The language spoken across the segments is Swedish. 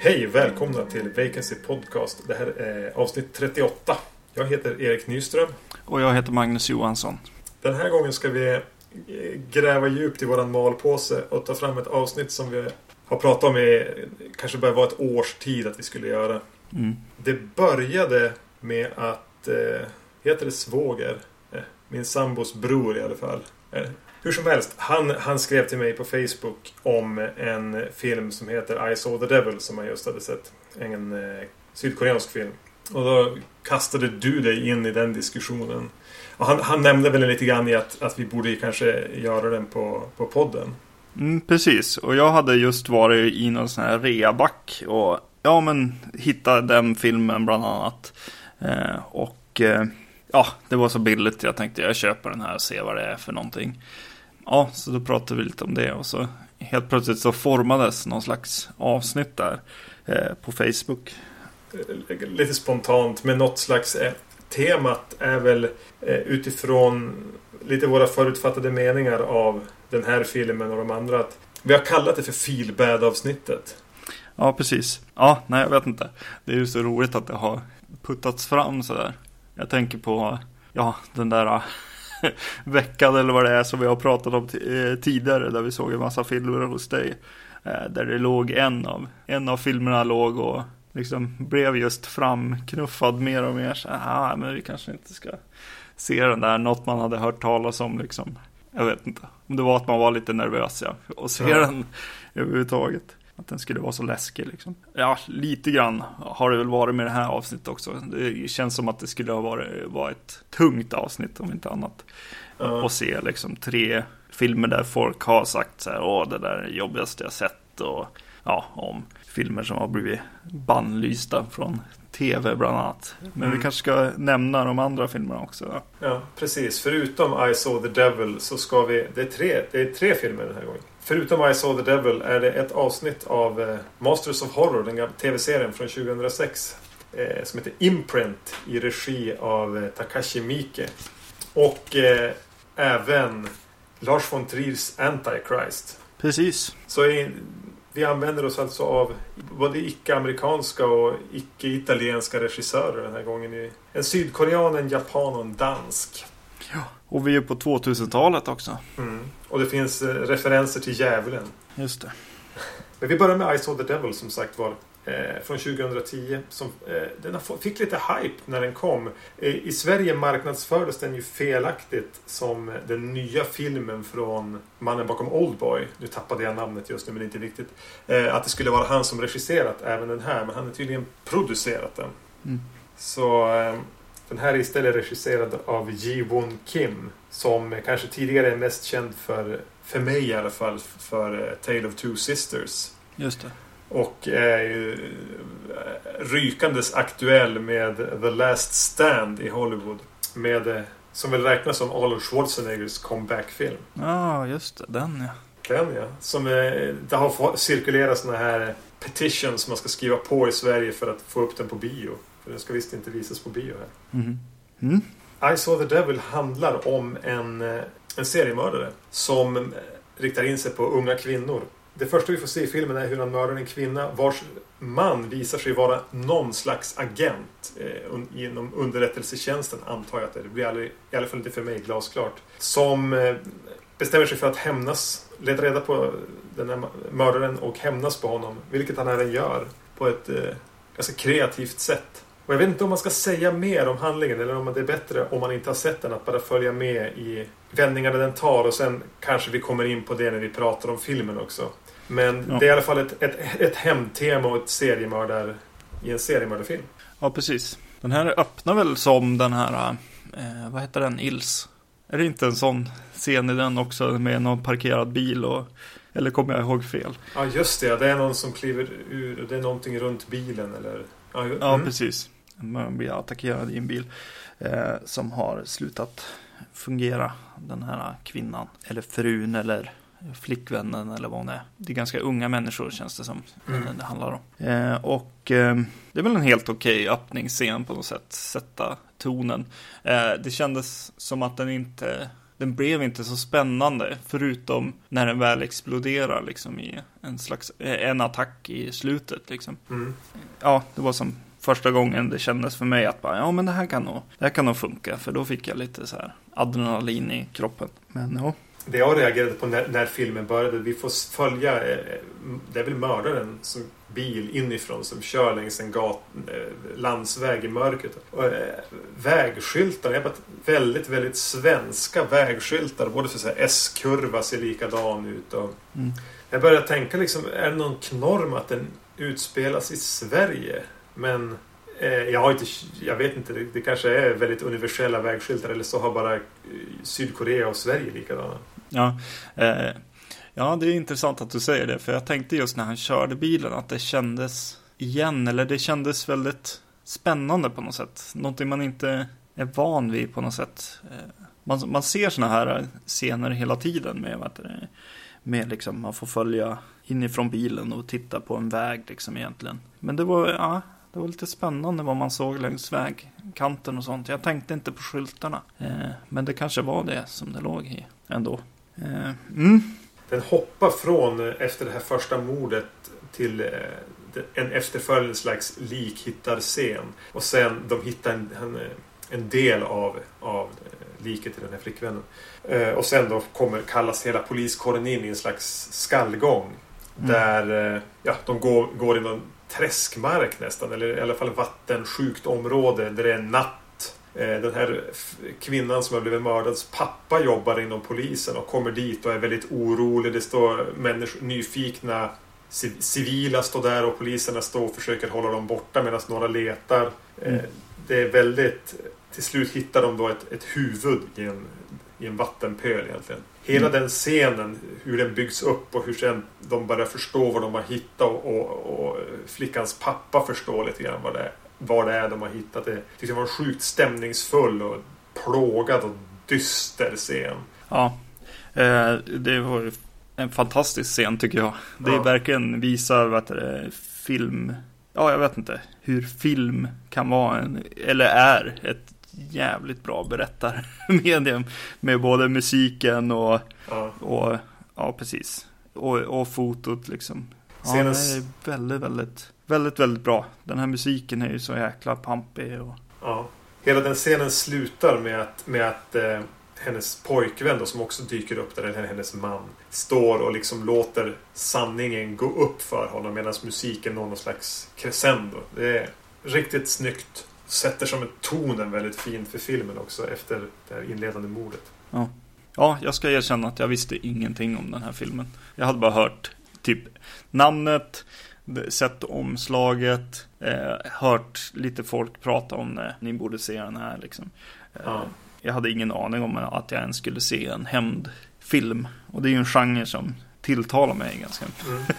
Hej, välkomna till Vacancy Podcast. Det här är avsnitt 38. Jag heter Erik Nyström. Och jag heter Magnus Johansson. Den här gången ska vi gräva djupt i våran malpåse och ta fram ett avsnitt som vi har pratat om i kanske börjar vara ett års tid att vi skulle göra. Mm. Det började med att, eh, heter det svåger? Eh, min sambos bror i alla fall. Eh, hur som helst, han, han skrev till mig på Facebook om en film som heter I saw the devil som han just hade sett. En eh, sydkoreansk film. Och då kastade du dig in i den diskussionen. Han, han nämnde väl lite grann i att, att vi borde kanske göra den på, på podden. Mm, precis, och jag hade just varit i någon sån här reaback och ja men hittade den filmen bland annat. Eh, och eh, ja, det var så billigt jag tänkte jag köper den här och ser vad det är för någonting. Ja, så då pratade vi lite om det och så helt plötsligt så formades någon slags avsnitt där eh, på Facebook. Eh, lite spontant, men något slags eh, temat är väl eh, utifrån lite våra förutfattade meningar av den här filmen och de andra. Att vi har kallat det för feelbad-avsnittet. Ja, precis. Ja, nej jag vet inte. Det är ju så roligt att det har puttats fram sådär. Jag tänker på, ja, den där äh, veckan eller vad det är som vi har pratat om eh, tidigare. Där vi såg en massa filmer hos dig. Eh, där det låg en av, en av filmerna låg och liksom blev just framknuffad mer och mer. Så, ah, men vi kanske inte ska se den där. Något man hade hört talas om liksom. Jag vet inte. Om det var att man var lite nervös ja. Och se Ja. den överhuvudtaget. Att den skulle vara så läskig liksom. Ja, lite grann har det väl varit med det här avsnittet också. Det känns som att det skulle ha varit, varit ett tungt avsnitt om inte annat. Och se liksom tre filmer där folk har sagt så här, åh det där är det jobbigaste jag sett. Och ja, om filmer som har blivit bannlysta från tv bland annat. Men Mm. vi kanske ska nämna de andra filmerna också. Då. Ja, precis. Förutom I saw the devil så ska vi... Det är tre, det är tre filmer den här gången. Förutom I saw the devil är det ett avsnitt av eh, Masters of Horror, den gamla tv-serien från 2006. Eh, som heter Imprint i regi av eh, Takashi Miike. Och eh, även Lars von Triers Antichrist. Precis. Så i, vi använder oss alltså av både icke-amerikanska och icke-italienska regissörer den här gången. i- En sydkorean, en japan och en dansk. Och vi är på 2000-talet också. Mm. Och det finns eh, referenser till djävulen. Just det. Men vi börjar med I saw the devil som sagt var. Eh, från 2010. Som, eh, den fick lite hype när den kom. Eh, I Sverige marknadsfördes den ju felaktigt som den nya filmen från mannen bakom Oldboy. Nu tappade jag namnet just nu men det är inte viktigt. Att det skulle vara han som regisserat även den här. Men han har tydligen producerat den. Mm. Så den här är istället regisserad av Ji-Won Kim. Som kanske tidigare är mest känd för, för mig i alla fall, för Tale of Two Sisters. Just det. Och är ju eh, rykandes aktuell med The Last Stand i Hollywood. Med, eh, som väl räknas som Arnold Schwarzeneggers comeback-film. Ja, just det. Den ja. Den ja. Som, eh, det har cirkulerat såna här petitions som man ska skriva på i Sverige för att få upp den på bio. För den ska visst inte visas på bio här. Mhm. Mm. I saw the devil handlar om en, en seriemördare som riktar in sig på unga kvinnor. Det första vi får se i filmen är hur han mördar en kvinna vars man visar sig vara någon slags agent eh, un- inom underrättelsetjänsten, antar jag att det är. Det blir aldrig, i alla fall inte för mig glasklart. Som eh, bestämmer sig för att hämnas, leta reda på den här mördaren och hämnas på honom. Vilket han även gör på ett eh, ganska kreativt sätt. Och jag vet inte om man ska säga mer om handlingen eller om det är bättre om man inte har sett den att bara följa med i vändningarna den tar och sen kanske vi kommer in på det när vi pratar om filmen också. Men Ja. det är i alla fall ett, ett, ett hämndtema och ett seriemördar i en seriemördarfilm. Ja, precis. Den här öppnar väl som den här, eh, vad heter den, Ils? Är det inte en sån scen i den också med någon parkerad bil och, eller kommer jag ihåg fel? Ja just det, det är någon som kliver ur, det är någonting runt bilen eller... Ja, ju- Ja, mm. precis. Man blir attackerad i en bil eh, som har slutat fungera, den här kvinnan, eller frun, eller flickvännen eller vad hon är. Det är ganska unga människor känns det som Mm. det handlar om. Eh, och eh, det är väl en helt okej öppningsscen på något sätt, sätta tonen. Eh, det kändes som att den inte, den blev inte så spännande förutom när den väl exploderar liksom i en slags, eh, en attack i slutet liksom. Mm. Ja, det var som första gången det kändes för mig att bara, ja men det här kan nog, det här kan nog funka, för då fick jag lite så här adrenalin i kroppen. Men ja. Det jag reagerade på när, när filmen började, vi får följa, eh, det är väl mördaren som bil inifrån som kör längs en gat, eh, landsväg i mörkret. Och, eh, vägskyltar, jag bara, väldigt, väldigt svenska vägskyltar. Både för så här S-kurva ser likadan ut. Och Mm. jag började tänka liksom, är det någon knorm att den utspelas i Sverige? Men jag, har inte, jag vet inte, det, kanske är väldigt universella vägskyltar eller så har bara Sydkorea och Sverige likadana. Ja, eh, ja, det är intressant att du säger det, för jag tänkte just när han körde bilen att det kändes igen, eller det kändes väldigt spännande på något sätt. Någonting man inte är van vid på något sätt. Eh, man, man ser sådana här scener hela tiden med, vet, med liksom, man får följa inifrån bilen och titta på en väg liksom egentligen. Men det var, ja, det var lite spännande vad man såg längs vägkanten och sånt. Jag tänkte inte på skyltarna. Eh, men det kanske var det som det låg i ändå. Eh, mm. Den hoppar från eh, efter det här första mordet till eh, en efterföljande slags likhittarscen. Och sen de hittar en, en, en del av, av liket till den här flickvännen. Och sen då kommer, kallas hela poliskåren in i en slags skallgång. Mm. Där ja, de går, går i någon träskmark nästan. Eller i alla fall vattensjukt område där det är natt. Eh, Den här kvinnan som har blivit mördads pappa jobbar inom polisen och kommer dit och är väldigt orolig. Det står människor, nyfikna ci- civila står där och poliserna står och försöker hålla dem borta medan några letar. Eh, Mm. Det är väldigt... Till slut hittar de då ett, ett huvud i en, i en vattenpöl egentligen. Hela Mm. den scenen, hur den byggs upp och hur sen de börjar förstå vad de har hittat och, och, och flickans pappa förstår lite grann vad det vad det är de har hittat. Det tyckte jag var en sjukt stämningsfull och plågad och dyster scen. Ja, eh, det var en fantastisk scen tycker jag. Det Ja. verkligen visar vad det, film, ja jag vet inte, hur film kan vara en, eller är ett jävligt bra berättarmedium. Med både musiken och, Ja. och ja precis, och, och fotot liksom. Ja, det Senast- är väldigt, väldigt, väldigt, väldigt bra. Den här musiken är ju så jäkla pampig och Ja. Hela den scenen slutar med att, med att eh, hennes pojkvän då, som också dyker upp där, eller hennes man, står och liksom låter sanningen gå upp för honom medan musiken når någon slags crescendo. Det är riktigt snyggt. Sätter som ett tonen väldigt fint för filmen också efter det här inledande mordet. Ja, jag ska erkänna att jag visste ingenting om den här filmen. Jag hade bara hört typ namnet, sett omslaget, eh, hört lite folk prata om det. Ni borde se den här liksom. Eh, Ja. Jag hade ingen aning om att jag ens skulle se en hämndfilm. Och det är ju en genre som tilltalar mig ganska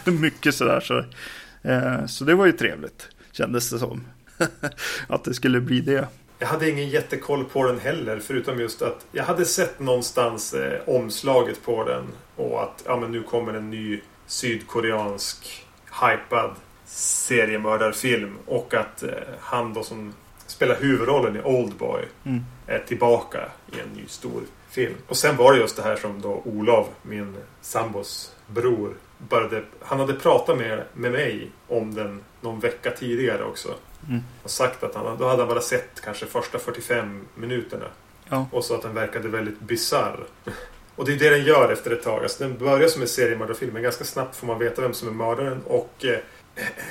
Mm. mycket sådär. Så, eh, så det var ju trevligt, kändes det som. att det skulle bli det. Jag hade ingen jättekoll på den heller förutom just att jag hade sett någonstans eh, omslaget på den och att ja, men nu kommer en ny sydkoreansk hypad seriemördarfilm och att eh, han då som spelar huvudrollen i Oldboy Mm. är tillbaka i en ny stor film. Och sen var det just det här som då Olof, min sambos bror, började, han hade pratat med, med mig om den någon vecka tidigare också. Mm. Och sagt att han, då hade han bara sett kanske första 45 minuterna. Ja. Och så att den verkade väldigt bizarr. Och det är det den gör efter ett tag. Alltså den börjar som en seriemördarfilm men ganska snabbt får man veta vem som är mördaren. Och eh,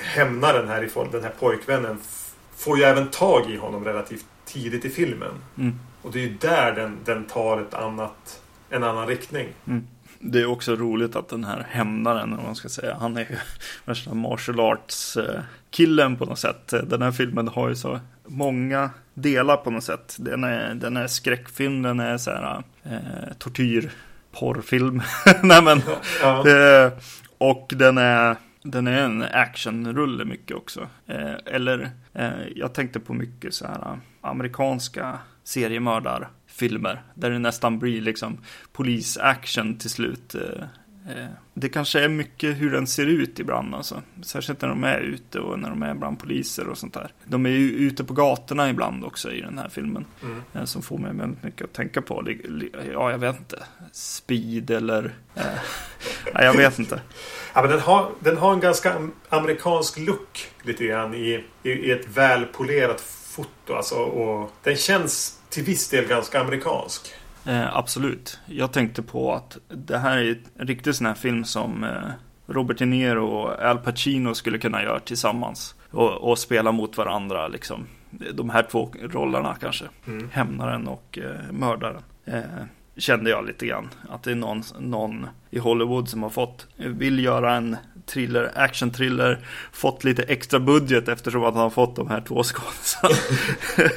hämnaren härifrån, den här pojkvännen, får ju även tag i honom relativt tidigt i filmen. Mm. Och det är ju där den, den tar ett annat, en annan riktning. Mm. Det är också roligt att den här hämnaren, om man ska säga, han är ju värsta martial arts eh, killen på något sätt. Den här filmen har ju så många delar på något sätt. Den är, den är skräckfilm, den är så här eh, tortyr, porrfilm. Nej men, Ja. eh, och den är, den är en actionrulle mycket också. Eh, eller, eh, jag tänkte på mycket så här eh, amerikanska seriemördarfilmer. Där det nästan blir liksom polisaction till slut. Eh, det kanske är mycket hur den ser ut ibland alltså. Särskilt när de är ute och när de är bland poliser och sånt där. De är ju ute på gatorna ibland också i den här filmen. Mm. Eh, som får mig väldigt mycket att tänka på. Ja, jag vet inte. Speed eller... Eh, nej, jag vet inte. Ja, men den, har, den har en ganska amerikansk look lite grann i, i, i ett välpolerat foto. Alltså, och den känns till viss del ganska amerikansk. Eh, absolut. Jag tänkte på att det här är en riktig sån här film som eh, Robert De Niro och Al Pacino skulle kunna göra tillsammans. Och, och spela mot varandra liksom. De här två rollerna kanske. Mm. Hämnaren och eh, mördaren. Eh, kände jag lite grann. Att det är någon, någon i Hollywood som har fått, vill göra en thriller, action thriller, fått lite extra budget eftersom att han har fått de här två skådespelarna.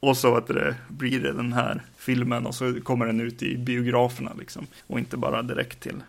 och så att det blir det den här filmen och så kommer den ut i biograferna liksom. Och inte bara direkt till,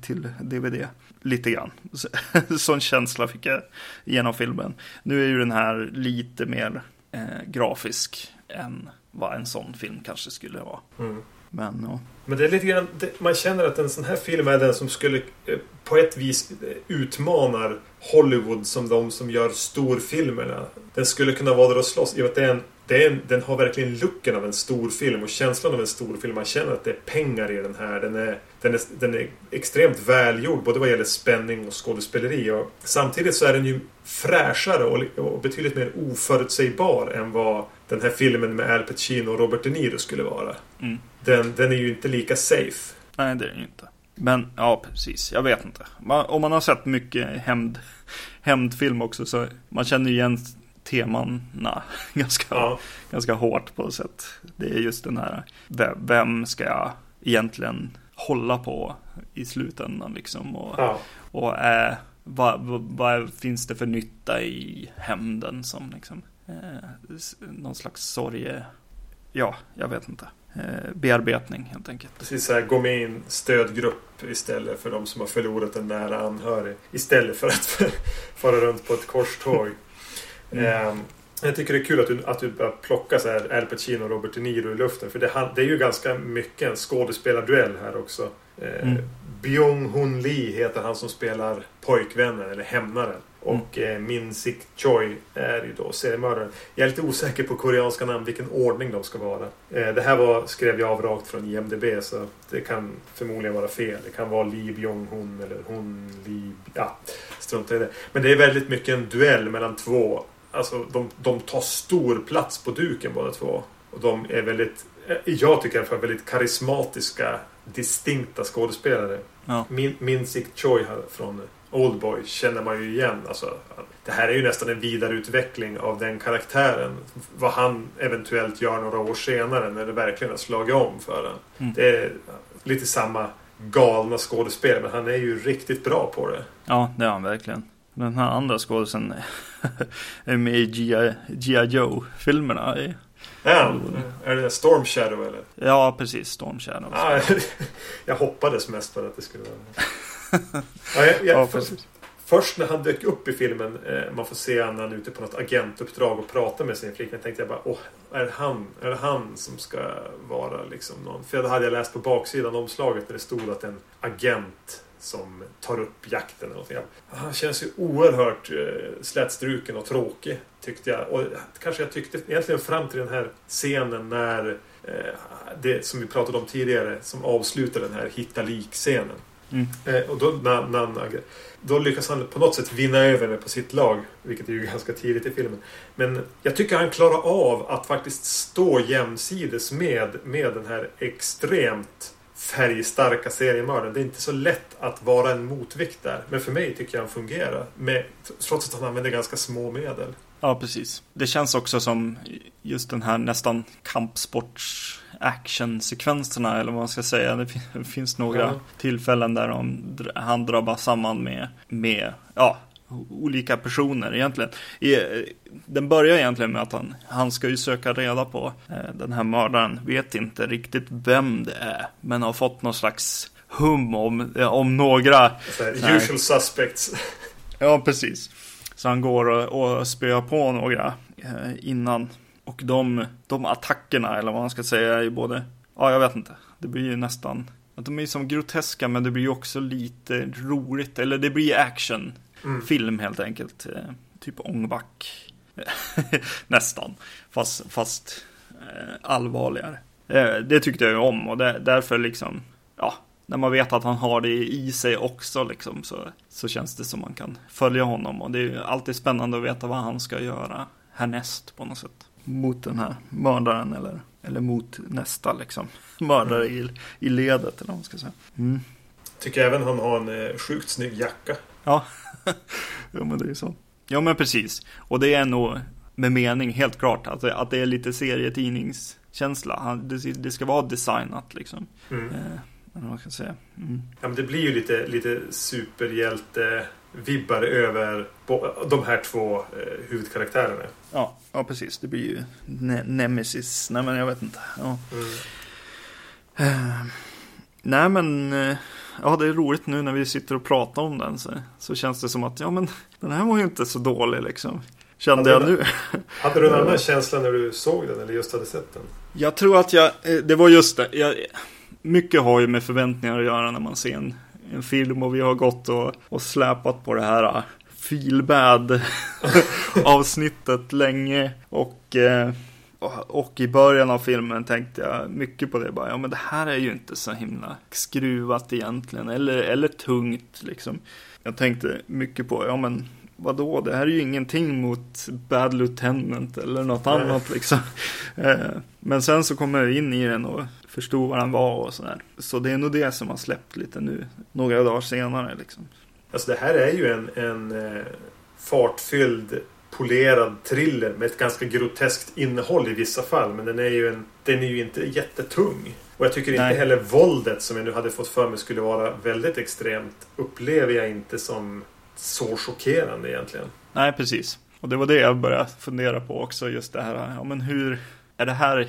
till DVD. Lite grann. Sån känsla fick jag genom filmen. Nu är ju den här lite mer eh, grafisk än vad en sån film kanske skulle vara. Mm. Men ja. Men det är lite grann, man känner att en sån här film är den som skulle eh, på ett vis utmanar Hollywood som de som gör storfilmerna. Den skulle kunna vara där och slåss. I att det är en, det är en, den har verkligen looken av en storfilm och känslan av en storfilm. Man känner att det är pengar i den här. Den är, den är, den är extremt välgjord både vad gäller spänning och skådespeleri. Och samtidigt så är den ju fräschare och, och betydligt mer oförutsägbar än vad den här filmen med Al Pacino och Robert De Niro skulle vara. Mm. Den, den är ju inte lika safe. Nej, det är det ju inte. Men ja, precis. Jag vet inte. Man, om man har sett mycket hämnd, hämndfilm också så man känner igen temana ganska, Ja. ganska hårt på sätt. Det är just den här, vem, vem ska jag egentligen hålla på i slutändan liksom? Och, Ja. och är, vad, vad, vad finns det för nytta i hämnden som liksom, eh, någon slags sorge, ja, jag vet inte. Eh, bearbetning helt enkelt. Precis så här, gå med i en stödgrupp istället för de som har förlorat en nära anhörig. Istället för att fara runt på ett korståg. Mm. Ehm, jag tycker det är kul att du, att du börjar plocka så här Al Pacino och Robert De Niro i luften. För det, det är ju ganska mycket en skådespelarduell här också. Eh, Mm. Byung-Hun Lee heter han som spelar pojkvännen eller hämnaren. Och eh, Min Sik Choi är ju då seriemördaren. Jag är lite osäker på koreanska namn, vilken ordning de ska vara. Eh, det här var, skrev jag av rakt från IMDB så det kan förmodligen vara fel. Det kan vara Lee Byung-Hun eller Hun Lee... Ja, strunta i det. Men det är väldigt mycket en duell mellan två. Alltså de, de tar stor plats på duken båda två. Och de är väldigt, eh, jag tycker i alla fall, väldigt karismatiska, distinkta skådespelare. Ja. Min, Min Sik Choi här från Oldboy känner man ju igen. Alltså, det här är ju nästan en vidareutveckling av den karaktären. Vad han eventuellt gör några år senare när det verkligen har slagit om för honom. Mm. Det är lite samma galna skådespel men han är ju riktigt bra på det. Ja, det är han verkligen. Den här andra skådisen är med i G.I. Joe-filmerna. Ja, är det Storm Shadow eller? Ja, precis. Storm Shadow. Ja, jag hoppades mest för att det skulle vara ja, jag, jag, Ja, för, precis. Först när han dök upp i filmen, eh, man får se när han är ute på något agentuppdrag och pratar med sin flickvän, tänkte jag bara åh, är det han, är det han som ska vara liksom någon? För det hade jag läst på baksidan omslaget där det stod att en agent som tar upp jakten eller någonting. Han känns ju oerhört eh, slätstruken och tråkig, tyckte jag. Och kanske jag tyckte egentligen fram till den här scenen när eh, det som vi pratade om tidigare, som avslutar den här hitta lik-scenen. Mm. Eh, och då, när, när, han- då lyckas han på något sätt vinna över mig på sitt lag. Vilket är ju ganska tidigt i filmen. Men jag tycker han klarar av att faktiskt stå jämsides med, med den här extremt färgstarka seriemördaren. Det är inte så lätt att vara en motvikt där. Men för mig tycker jag han fungerar. Med, trots att han använder ganska små medel. Ja, precis. Det känns också som just den här nästan kampsports actionsekvenserna eller vad man ska säga. Det fin- det finns några Ja. tillfällen där de, han drabbar samman med, med ja, olika personer egentligen. I, den börjar egentligen med att han, han ska ju söka reda på eh, den här mördaren, vet inte riktigt vem det är, men har fått någon slags hum om, eh, om några här, usual suspects. Ja, precis. Så han går och, och spöar på några eh, innan. Och de, de attackerna, eller vad man ska säga, är ju både... Ja, jag vet inte. Det blir ju nästan att de är som groteska men det blir ju också lite roligt. Eller det blir actionfilm Mm. helt enkelt. Eh, typ ångback. Nästan. Fast, fast eh, allvarligare. Eh, det tyckte jag ju om och det, därför liksom, ja, när man vet att han har det i sig också liksom så, så känns det som man kan följa honom och det är ju alltid spännande att veta vad han ska göra härnäst på något sätt. Mot den här mördaren eller, eller mot nästa liksom. Mördare i, i ledet eller vad man ska säga. Mm. Tycker även han har en eh, sjukt snygg jacka. Ja, ja men det är så. Ja men precis. Och det är nog med mening helt klart att det, att det är lite serietidningskänsla. Det, det ska vara designat liksom. Mm. Eh, vad man ska säga. Mm. Ja, men det blir ju lite, lite superhjälte-vibbar över de här två eh, huvudkaraktärerna. Ja, ja, precis. Det blir ju ne- Nemesis. Nej men jag vet inte. Ja. Mm. Eh, nej men, eh, ja det är roligt nu när vi sitter och pratar om den så, så känns det som att, ja men den här var ju inte så dålig liksom. Kände Ja, jag nu. Hade du en annan känsla när du såg den eller just hade sett den? Jag tror att jag, eh, det var just det. Jag, mycket har ju med förväntningar att göra när man ser en, en film och vi har gått och, och släpat på det här uh, feelbad avsnittet länge och, eh, och och i början av filmen tänkte jag mycket på det bara, ja men det här är ju inte så himla skruvat egentligen eller, eller tungt liksom. Jag tänkte mycket på, ja men vadå, det här är ju ingenting mot Bad Lieutenant eller något annat liksom. Eh, Men sen så kommer jag in i den och förstod vad den var och sådär. Så det är nog det som har släppt lite nu, några dagar senare liksom. Alltså det här är ju en, en eh, fartfylld polerad thriller med ett ganska groteskt innehåll i vissa fall. Men den är ju, en, den är ju inte jättetung. Och jag tycker inte Nej. heller våldet som jag nu hade fått för mig skulle vara väldigt extremt. Upplever jag inte som så chockerande egentligen. Nej, precis. Och det var det jag började fundera på också, just det här, ja men hur är det här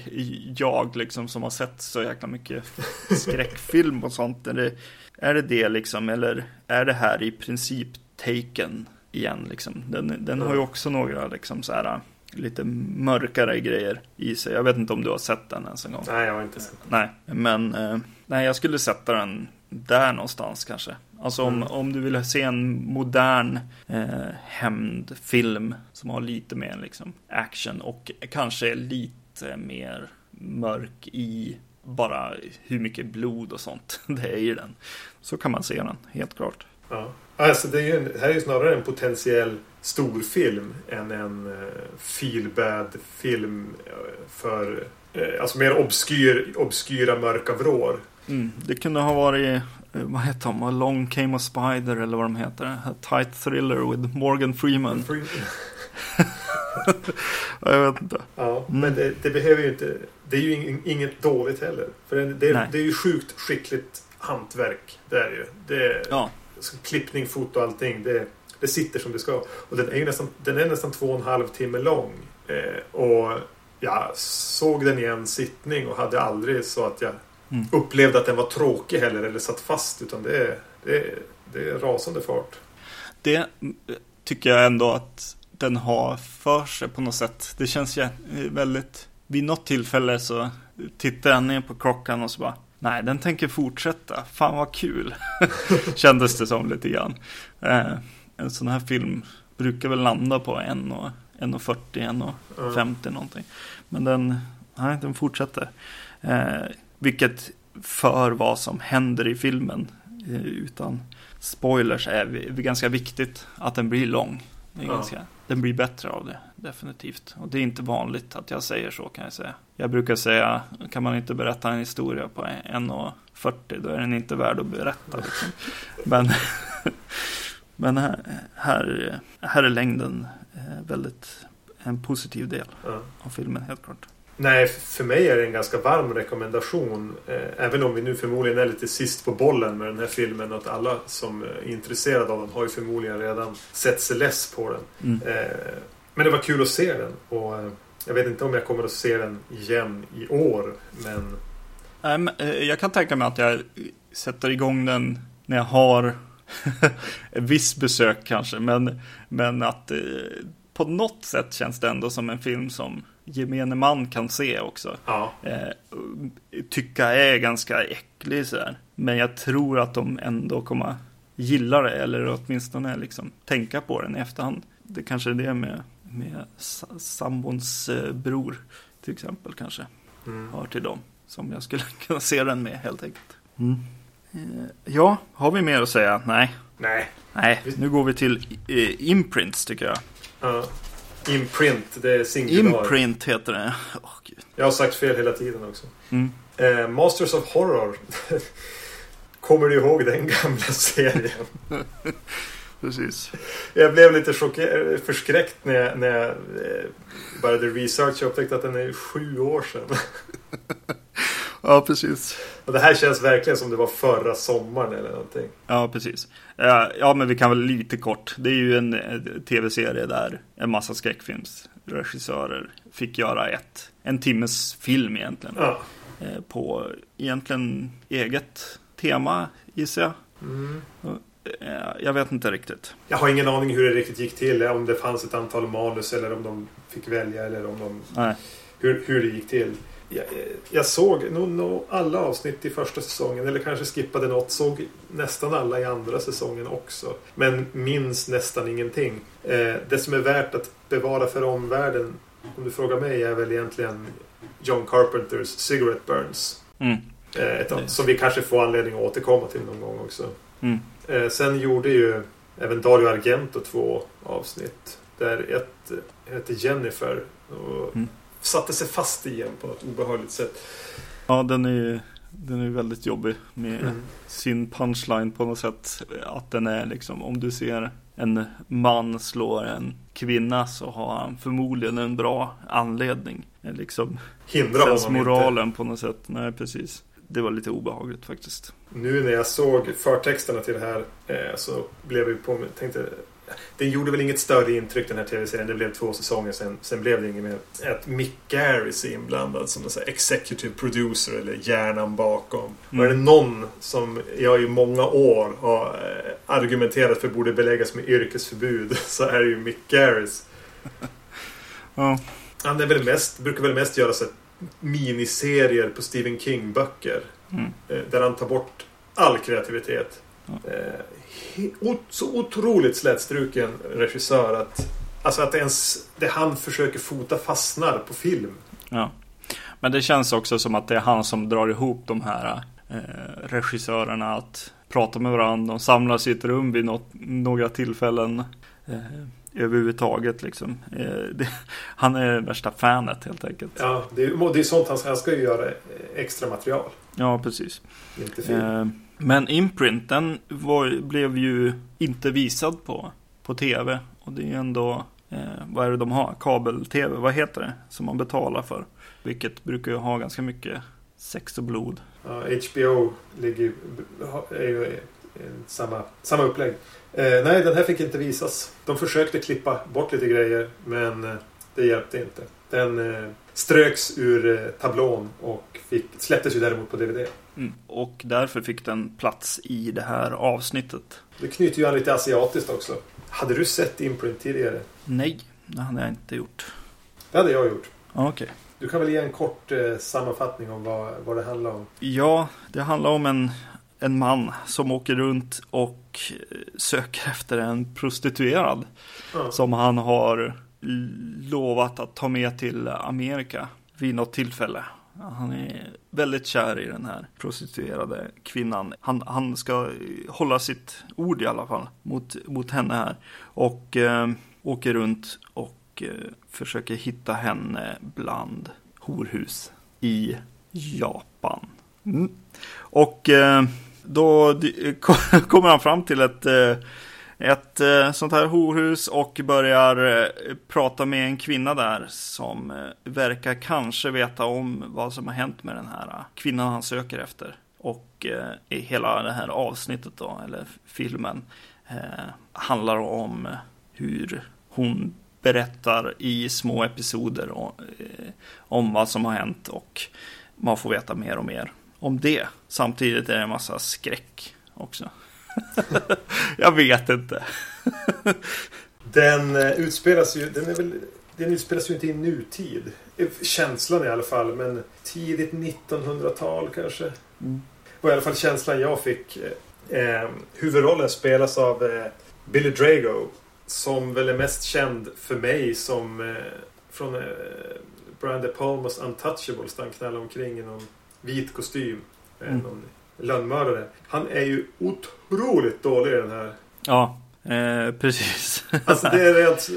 jag liksom som har sett så jäkla mycket skräckfilm och sånt? Är det, är det det liksom, eller är det här i princip taken igen liksom? Den, den har ju också några liksom så här lite mörkare grejer i sig. Jag vet inte om du har sett den ens en gång. Nej, jag har inte sett Nej, men eh, nej, jag skulle sätta den där någonstans kanske. Alltså om, Mm. om du vill se en modern eh, hämndfilm som har lite mer liksom, action och kanske är lite mer mörk i bara hur mycket blod och sånt det är i den. Så kan man se den, helt klart. Ja. Alltså det, är ju en, här är ju snarare en potentiell storfilm än en uh, feelbad film eh, för eh, alltså mer obskyr, obskyra mörka vrår. Mm, det kunde ha varit, eh, vad heter de, Long Came a Spider eller vad de heter. A Tight Thriller with Morgan Freeman. jag vet inte. Ja, Mm. men det, det behöver ju inte... Det är ju ing- inget dåligt heller. För det, det, det är ju sjukt skickligt hantverk. Det är ju. Det Ja, Klippning, foto och allting. Det, det sitter som det ska. Och den är ju nästan, den är nästan två och en halv timme lång. Eh, och jag såg den i en sittning och hade aldrig så att jag Mm. upplevde att den var tråkig heller eller satt fast. Utan det är, det är, det är rasande fart. Det tycker jag ändå att den har för sig på något sätt. Det känns väldigt... Vid något tillfälle så tittar jag ner på klockan och så bara Nej, den tänker fortsätta. Fan vad kul. Kändes det som lite grann. Eh, en sån här film brukar väl landa på 1,40, 1,50 någonting. Men den, nej, den fortsätter. Eh, vilket för vad som händer i filmen eh, utan spoilers är vi- ganska viktigt att den blir lång. Det är Ja. ganska, den blir bättre av det, definitivt. Och det är inte vanligt att jag säger så kan jag säga. Jag brukar säga, kan man inte berätta en historia på 1,40 då är den inte värd att berätta. Liksom. Men, men här, här, här är längden eh, väldigt en positiv del Ja. av filmen, helt klart. Nej, för mig är det en ganska varm rekommendation. Eh, även om vi nu förmodligen är lite sist på bollen med den här filmen. Och att alla som är intresserade av den har ju förmodligen redan sett sig less på den. Mm. Eh, men det var kul att se den. Och eh, jag vet inte om jag kommer att se den igen i år. Men Jag kan tänka mig att jag sätter igång den när jag har viss besök kanske. Men, men att på något sätt känns det ändå som en film som gemene man kan se också. Ja. Eh, tycka är ganska äcklig så här. Men jag tror att de ändå kommer gilla det eller åtminstone liksom tänka på den i efterhand. Det kanske är det med, med sa- sambons eh, bror till exempel kanske. Mm. Hör till dem som jag skulle kunna se den med helt enkelt. Eh, ja, har vi mer att säga? Nej. Nej. Nej, nu går vi till eh, imprints tycker jag. Ja. Imprint, det är singular. Imprint heter det. Åh, gud. Jag har sagt fel hela tiden också. Mm. Eh, Masters of Horror. Kommer du ihåg den gamla serien? Precis. Jag blev lite förskräckt när jag, när jag eh, började research och upptäckte att den är sju år sedan. Ja, precis. Och det här känns verkligen som det var förra sommaren eller någonting. Ja, precis. Ja, ja, men vi kan väl lite kort. Det är ju en eh, tv-serie där en massa skräckfilmsregissörer fick göra ett, en timmes film egentligen. Ja. Eh, På egentligen eget tema, gissar jag. Mm. Eh, Jag vet inte riktigt. Jag har ingen aning hur det riktigt gick till. Om det fanns ett antal manus eller om de fick välja eller om de Nej. hur, hur det gick till. Jag, jag såg nog, nog alla avsnitt i första säsongen eller kanske skippade något. Såg nästan alla i andra säsongen också. Men minns nästan ingenting. Eh, det som är värt att bevara för omvärlden om du frågar mig är väl egentligen John Carpenters Cigarette Burns. Mm. Eh, ett, av- som vi kanske får anledning att återkomma till någon gång också. Mm. Eh, sen gjorde ju även Dario Argento två avsnitt. Där ett hette Jennifer. Och Mm. Satte sig fast igen på något obehagligt sätt. Ja, den är ju den är väldigt jobbig med Mm. sin punchline på något sätt. Att den är liksom, om du ser en man slå en kvinna så har han förmodligen en bra anledning. Liksom Hindra honom inte. moralen på något sätt. Nej, precis. Det var lite obehagligt faktiskt. Nu när jag såg förtexterna till det här eh, så blev jag på mig, tänkte den gjorde väl inget större intryck den här tv-serien. Det blev två säsonger sen, sen blev det inget mer. Att Mick Garris är inblandad som en executive producer eller hjärnan bakom. Mm. Och är det någon som jag i många år har eh, argumenterat för borde beläggas med yrkesförbud så är det ju Mick Garris. Ja, Han är väl mest, brukar väl mest göra så miniserier på Stephen King-böcker. mm. Eh, Där han tar bort all kreativitet. Eh, Så otroligt slätstruken regissör att Alltså att ens det han försöker fota fastnar på film. ja. Men det känns också som att det är han som drar ihop de här eh, regissörerna att prata med varandra. De samlas i ett rum vid något, några tillfällen. Eh, överhuvudtaget liksom. Eh, det, han är värsta fanet helt enkelt. Ja, det är, det är sånt han, han ska ju göra eh, extra material. Ja, precis. Inte film. Men Imprint, den var, blev ju inte visad på, på tv. Och det är ju ändå, eh, vad är det de har? Kabel-tv, vad heter det? Som man betalar för. Vilket brukar ju ha ganska mycket sex och blod. Ja, HBO ligger, är ju eh, samma, samma upplägg. Eh, nej, den här fick inte visas. De försökte klippa bort lite grejer, men eh, det hjälpte inte. Den eh, ströks ur eh, tablån och fick, släpptes ju däremot på DVD. Mm. Och därför fick den plats i det här avsnittet. Det knyter ju an lite asiatiskt också. Hade du sett Imprint tidigare? Nej, det hade jag inte gjort. Det hade jag gjort. Okej. Du kan väl ge en kort eh, sammanfattning om vad, vad det handlar om? Ja, det handlar om en, en man som åker runt och eh, söker efter en prostituerad. Ja. Som han har lovat att ta med till Amerika vid något tillfälle. Han är väldigt kär i den här prostituerade kvinnan. Han, han ska hålla sitt ord i alla fall mot, mot henne här. Och eh, åker runt och eh, försöker hitta henne bland horhus i Japan. Mm. Och eh, då kommer han fram till ett eh, ett eh, sånt här horhus och börjar eh, prata med en kvinna där som eh, verkar kanske veta om vad som har hänt med den här kvinnan han söker efter. Och i hela det här avsnittet då, eller filmen, handlar om hur hon berättar i små episoder om vad som har hänt och man får veta mer och mer om det. Samtidigt är det en massa skräck också. Jag vet inte. Den eh, utspelas ju, den är väl den utspelas ju inte i nutid. Känslan i alla fall, men tidigt 1900-tal kanske. Mm. var i alla fall känslan jag fick. Eh, huvudrollen spelas av eh, Billy Drago. Som väl är mest känd för mig som eh, från eh, Brian De Palmas Untouchables där han knallar omkring i någon vit kostym. Eh, Mm. Någon lönnmördare. Han är ju otroligt dålig i den här. Ja, eh, precis. Alltså det är rent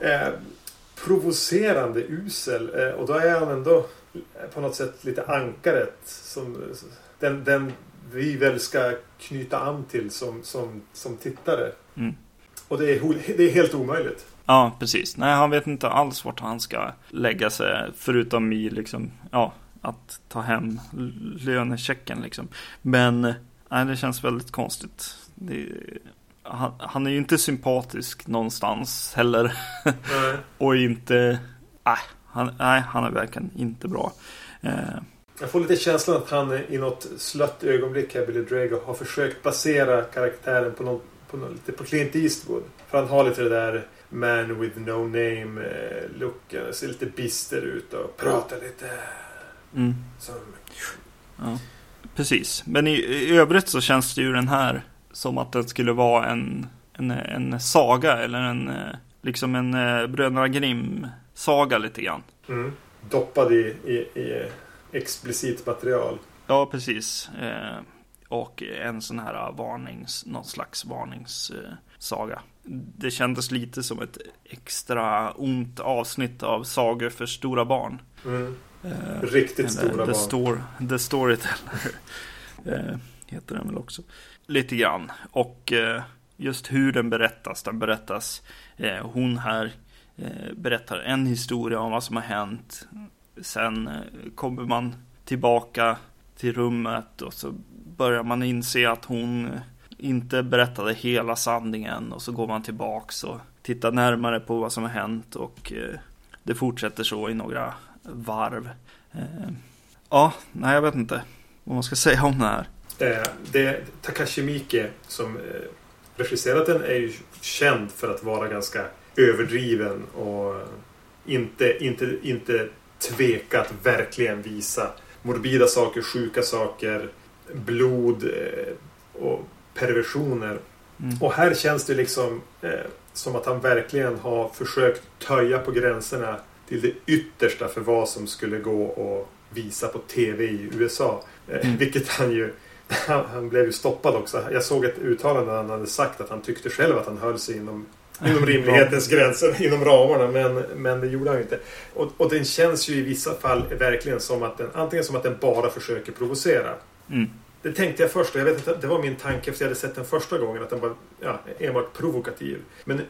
eh, provocerande usel. Eh, och då är han ändå på något sätt lite ankaret. Som, den, den vi väl ska knyta an till som, som, som tittare. Mm. Och det är, det är helt omöjligt. Ja, precis. Nej, han vet inte alls vart han ska lägga sig. Förutom i liksom, ja, att ta hem lönechecken liksom. Men, nej, det känns väldigt konstigt. Det, han, han är ju inte sympatisk någonstans heller. Nej. Och inte, nej, han, nej, han är verkligen inte bra. Eh, Jag får lite känslan att han i något slött ögonblick här, Billy Drago, har försökt basera karaktären på, någon, på, någon, lite på Clint Eastwood. För han har lite det där man with no name eh, looken. Ser lite bister ut och pratar lite mm. Ja, precis. Men i, i övrigt så känns det ju den här som att det skulle vara en, en, en saga eller en, eh, liksom en eh, Bröderna Grimm-saga lite grann. Mm. Doppad i, i, i explicit material. Ja, precis. Eh, och en sån här varnings, någon slags varningssaga. Det kändes lite som ett extra ont avsnitt av sagor för stora barn. Mm. Eh, Riktigt Eller stora The, barn. Stor, The Storyteller. eh, heter den väl också. Lite grann. Och eh, just hur den berättas. Den berättas. Eh, hon här eh, berättar en historia om vad som har hänt. Sen eh, kommer man tillbaka till rummet och så börjar man inse att hon eh, inte berättade hela sanningen. Och så går man tillbaks och tittar närmare på vad som har hänt. Och eh, det fortsätter så i några varv. Eh, ja, nej jag vet inte vad man ska säga om det här. Eh, det, Takashi Miike som eh, regisserat den är ju känd för att vara ganska överdriven och inte, inte, inte tveka att verkligen visa morbida saker, sjuka saker, blod och perversioner. Mm. Och här känns det liksom eh, som att han verkligen har försökt töja på gränserna till det yttersta för vad som skulle gå att visa på TV i USA. Eh, Mm. Vilket han ju han, blev ju stoppad också. Jag såg ett uttalande där han hade sagt att han tyckte själv att han höll sig inom, inom rimlighetens gränser, inom ramarna. Men, men det gjorde han ju inte. Och, och den känns ju i vissa fall verkligen som att den antingen som att den bara försöker provocera. Mm. Det tänkte jag först jag vet inte, det var min tanke efter jag hade sett den första gången att den var ja, enbart provokativ. Men eh,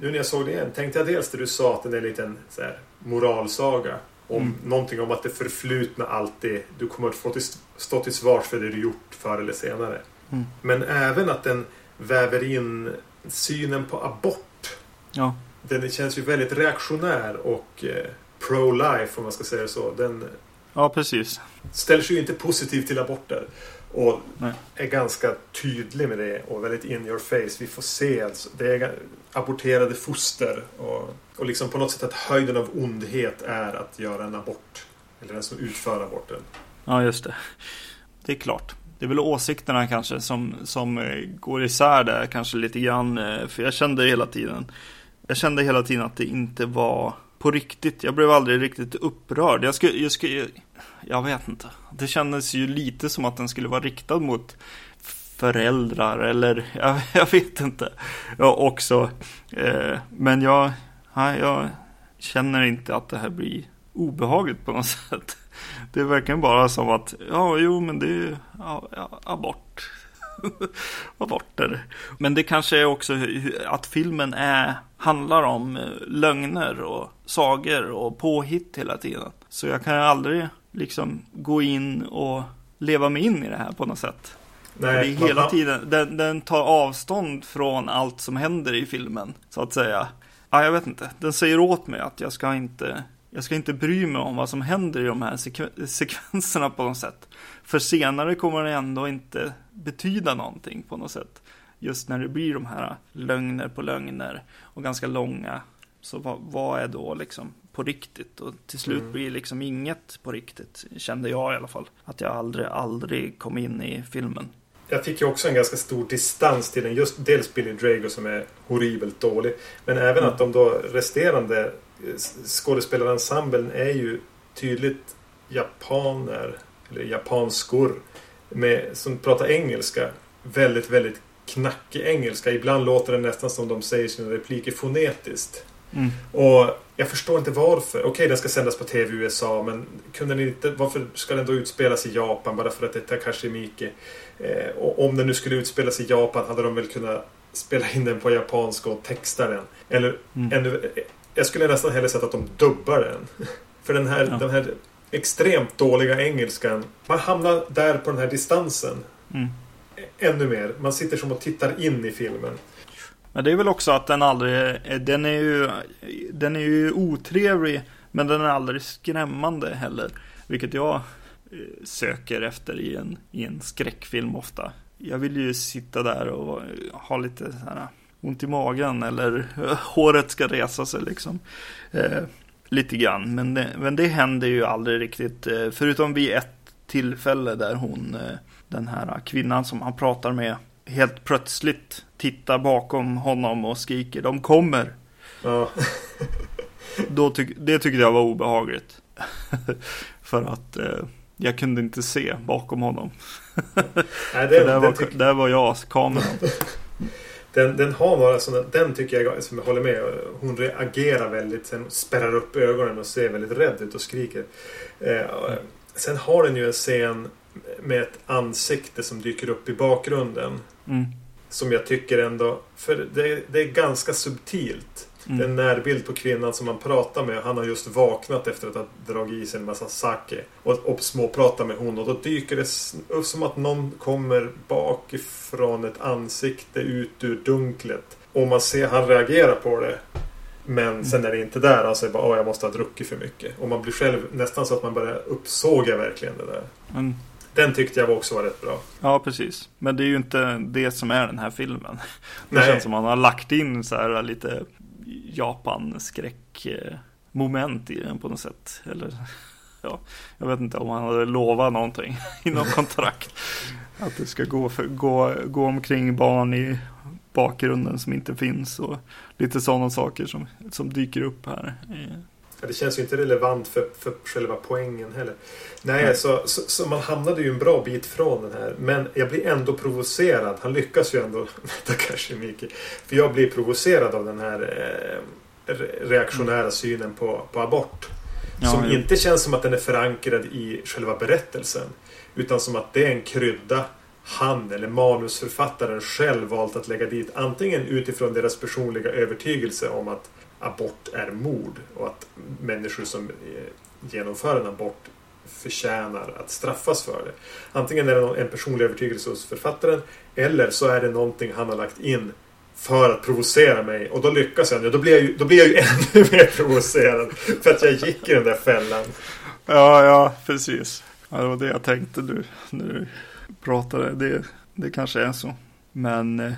nu när jag såg det igen tänkte jag dels det du sa att den är en liten så här, moralsaga. Om Mm. någonting om att det förflutna alltid, du kommer att få till, stå till svars för det du gjort förr eller senare. Mm. Men även att den väver in synen på abort. Ja, Den känns ju väldigt reaktionär och eh, pro-life om man ska säga så. Den ja precis. ställer sig ju inte positiv till aborter. Och Nej. är ganska tydlig med det och väldigt in your face. Vi får se alltså. Det är aborterade foster. Och, och liksom på något sätt att höjden av ondhet är att göra en abort. Eller den som utför aborten. Ja, just det. Det är klart. Det är väl åsikterna kanske som, som eh, går isär där kanske lite grann. eh, För jag kände hela tiden Jag kände hela tiden att det inte var på riktigt. Jag blev aldrig riktigt upprörd. Jag skulle, jag skulle, jag vet inte. Det kändes ju lite som att den skulle vara riktad mot föräldrar eller jag, jag vet inte. Ja, också. Eh, men jag, jag känner inte att det här blir obehagligt på något sätt. Det är verkligen bara som att, ja, jo, men det är ja, ja, abort. Aborter. Men det kanske är också att filmen är, handlar om eh, lögner och sagor och påhitt hela tiden. Så jag kan aldrig liksom gå in och leva mig in i det här på något sätt. det är hela tiden, den, den tar avstånd från allt som händer i filmen, så att säga. Ja, jag vet inte. Den säger åt mig att jag ska inte, jag ska inte bry mig om vad som händer i de här sekve- sekvenserna på något sätt. För senare kommer det ändå inte betyda någonting på något sätt. Just när det blir de här lögner på lögner och ganska långa Så vad, vad är då liksom på riktigt? Och till slut Mm. blir liksom inget på riktigt, kände jag i alla fall. Att jag aldrig, aldrig kom in i filmen. Jag fick ju också en ganska stor distans till den. Just dels Billy Drago som är horribelt dålig. Men även Mm. att de då resterande eh, skådespelarensemblen är ju tydligt japaner. Eller japanskor. Med, som pratar engelska. Väldigt, väldigt knackig engelska. Ibland låter det nästan som de säger sina repliker fonetiskt. Mm. Och jag förstår inte varför. Okej, den ska sändas på TV i USA, men kunde ni inte, varför ska den då utspelas i Japan bara för att det är Takashi Miike? Eh, och om den nu skulle utspelas i Japan hade de väl kunnat spela in den på japanska och texta den. Eller Mm. ännu, jag skulle nästan hellre sett att de dubbar den. För den här, Ja. den här extremt dåliga engelskan. Man hamnar där på den här distansen. Mm. Ännu mer. Man sitter som och tittar in i filmen. Men det är väl också att den aldrig, eh, den är ju, den är ju otrevlig, men den är aldrig skrämmande heller. Vilket jag eh, söker efter i en, i en skräckfilm ofta. Jag vill ju sitta där och ha lite så här ont i magen eller håret ska resa sig liksom. Eh, lite grann, men det, men det händer ju aldrig riktigt. Eh, förutom vid ett tillfälle där hon, eh, den här kvinnan som han pratar med, helt plötsligt tittar bakom honom och skriker de kommer. Ja. Då tyck, det tyckte jag var obehagligt. För att eh, jag kunde inte se bakom honom. Nej, den, där, var, tyck- där var jag, kameran. den, den har några sådana, den tycker jag som jag håller med. Hon reagerar väldigt, sen spärrar upp ögonen och ser väldigt rädd ut och skriker. Eh, och, sen har den ju en scen med ett ansikte som dyker upp i bakgrunden. Mm, Som jag tycker ändå, för det, det är ganska subtilt. Det är mm, en närbild på kvinnan som man pratar med. Han har just vaknat efter att ha dragit i sig en massa sake. Och, och småpratar med hon. Och då dyker det upp som att någon kommer bakifrån ett ansikte ut ur dunklet. Och man ser, han reagerar på det. Men sen är det inte där. Han säger bara att jag måste ha druckit för mycket. Och man blir själv nästan så att man börjar uppsåga verkligen det där. mm. Den tyckte jag också var rätt bra. Ja, precis. Men det är ju inte det som är den här filmen. Det Nej. känns som man har lagt in så här lite Japan-skräck eh, moment i den på något sätt. Eller ja, jag vet inte om han hade lovat någonting i någon kontrakt. Att det ska gå, för, gå, gå omkring barn i bakgrunden som inte finns och lite sådana saker som, som dyker upp här. Ja, det känns ju inte relevant för, för själva poängen heller. Nej, Nej. Så, så, så man hamnade ju en bra bit från den här. Men jag blir ändå provocerad. Han lyckas ju ändå, Takashi Miike. För jag blir provocerad av den här eh, re- reaktionära synen på, på abort. Ja, som jo. inte känns som att den är förankrad i själva berättelsen. Utan som att det är en krydda han eller manusförfattaren själv valt att lägga dit. Antingen utifrån deras personliga övertygelse om att abort är mord och att människor som eh, genomför en abort förtjänar att straffas för det. Antingen är det en personlig övertygelse hos författaren eller så är det någonting han har lagt in för att provocera mig. Och då lyckas jag. Då blir jag ju, då blir jag ju ännu mer provocerad. För att jag gick i den där fällan. Ja, ja, precis. Ja, det var det jag tänkte nu när du pratade. Det, det kanske är så. Men, eh,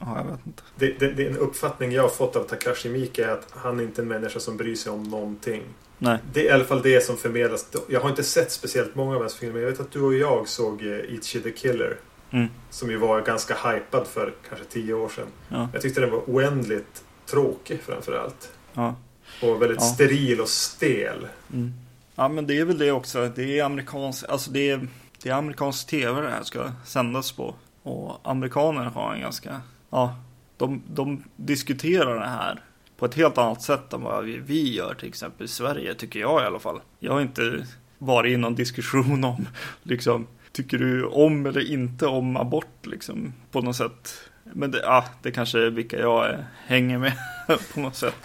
ja, jag vet inte. Det, det, det är en uppfattning jag har fått av Takashi Miike är att han inte är en människa som bryr sig om någonting. Nej, Det är i alla fall det som förmedlas. Jag har inte sett speciellt många av hans filmer. Jag vet att du och jag såg eh, Ichi the Killer. mm, Som ju var ganska hypad för kanske tio år sedan. ja, Jag tyckte den var oändligt tråkig framförallt. ja. Och väldigt Ja. steril och stel. Mm. Ja, men det är väl det också. Det är amerikansk, alltså det är, det är amerikansk tv det här ska sändas på. Och amerikaner har en ganska, ja, de, de diskuterar det här på ett helt annat sätt än vad vi, vi gör till exempel i Sverige, tycker jag i alla fall. Jag har inte varit i någon diskussion om, liksom, tycker du om eller inte om abort, liksom, på något sätt. Men det, ja, det kanske är vilka jag hänger med på något sätt.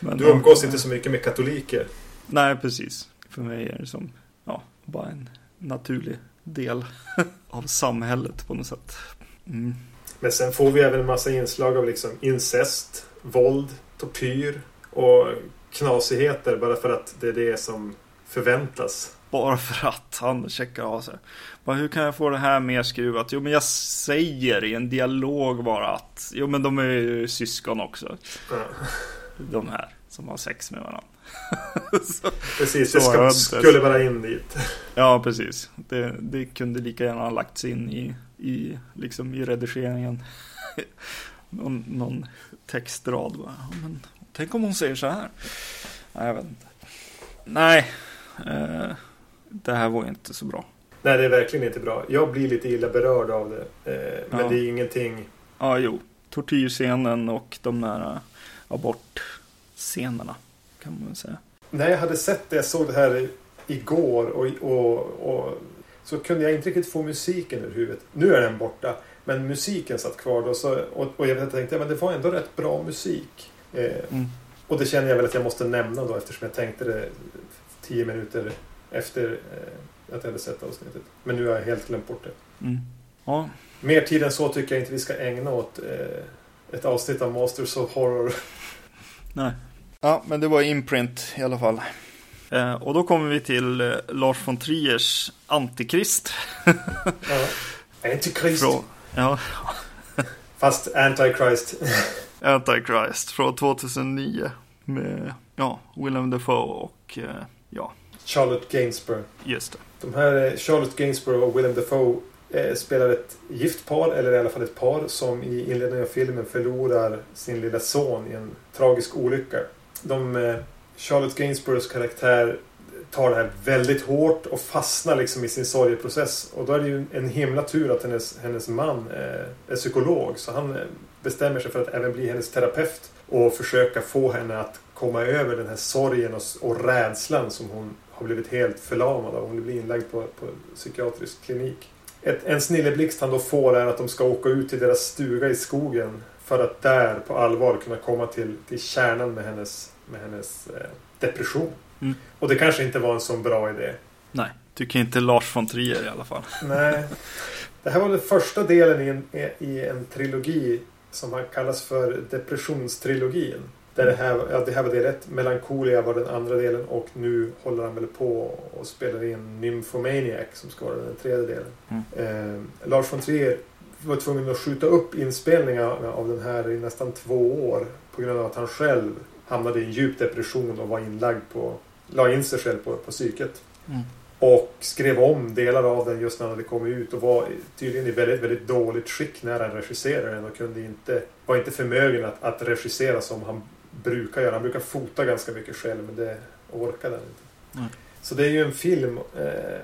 Men, Du umgås inte så mycket med katoliker. Nej, precis. För mig är det som ja, bara en naturlig del av samhället på något sätt. Mm. Men sen får vi även en massa inslag av liksom incest, våld, tortyr och knasigheter bara för att det är det som förväntas. Bara för att han checkar av sig. Bara, hur kan jag få det här mer skruvat? Jo, men jag säger i en dialog bara att jo, men de är ju syskon också. Ja. de här som har sex med varandra. så, precis, det ska, skulle bara in dit. Ja, precis. Det, det kunde lika gärna ha lagts in i, i, liksom i redigeringen. någon, någon textrad bara. Men, tänk om hon säger så här. Nej, jag vet inte. Nej, eh, det här var inte så bra. Nej, det är verkligen inte bra. Jag blir lite illa berörd av det. Eh, men ja. det är ingenting. Ja, jo. Tortyrscenen och de där abortscenerna kan man säga. När jag hade sett det, jag såg det här igår och, och, och så kunde jag inte riktigt få musiken ur huvudet. Nu är den borta. Men musiken satt kvar då. Så, och, och jag tänkte att det var ändå rätt bra musik. Eh, mm. Och det känner jag väl att jag måste nämna då eftersom jag tänkte det tio minuter efter eh, att jag hade sett avsnittet. Men nu har jag helt glömt bort det. Mm. Ja. Mer tid än så tycker jag inte vi ska ägna åt eh, ett avsnitt av Masters of Horror. Nej. Ja, men det var imprint i alla fall. Eh, och då kommer vi till eh, Lars von Triers Antikrist. ja. Antikrist. Frå ja. Fast Antichrist. Antichrist från 2009. Med ja, Willem Dafoe och eh, ja. Charlotte Gainsborough. Just det. De här eh, Charlotte Gainsborough och Willem Dafoe eh, spelar ett gift par, eller i alla fall ett par, som i inledningen av filmen förlorar sin lilla son i en tragisk olycka. De, eh, Charlotte Gainsboroughs karaktär tar det här väldigt hårt och fastnar liksom i sin sorgeprocess. Och då är det ju en himla tur att hennes, hennes man eh, är psykolog. Så han eh, bestämmer sig för att även bli hennes terapeut och försöka få henne att komma över den här sorgen och, och rädslan som hon har blivit helt förlamad av. Hon blir inlagd på, på psykiatrisk klinik. Ett, en snilleblixt han då får är att de ska åka ut till deras stuga i skogen för att där på allvar kunna komma till, till kärnan med hennes, med hennes eh, depression. Mm. Och det kanske inte var en så bra idé. Nej, tycker inte Lars von Trier i alla fall. Nej. Det här var den första delen i en, i en trilogi som han kallas för depressionstrilogin. Där det här, ja, det här var det rätt. Melancholia var den andra delen och nu håller han väl på och spelar in Nymphomaniac som ska vara den tredje delen. Mm. Eh, Lars von Trier var tvungen att skjuta upp inspelningarna av den här i nästan två år på grund av att han själv hamnade i en djup depression och var inlagd på, la in sig själv på, på psyket. Mm. Och skrev om delar av den just när den hade kommit ut och var tydligen i väldigt, väldigt dåligt skick när han regisserade den och kunde inte, var inte förmögen att, att regissera som han brukar göra. Han brukar fota ganska mycket själv men det orkade han inte. Mm. Så det är ju en film eh,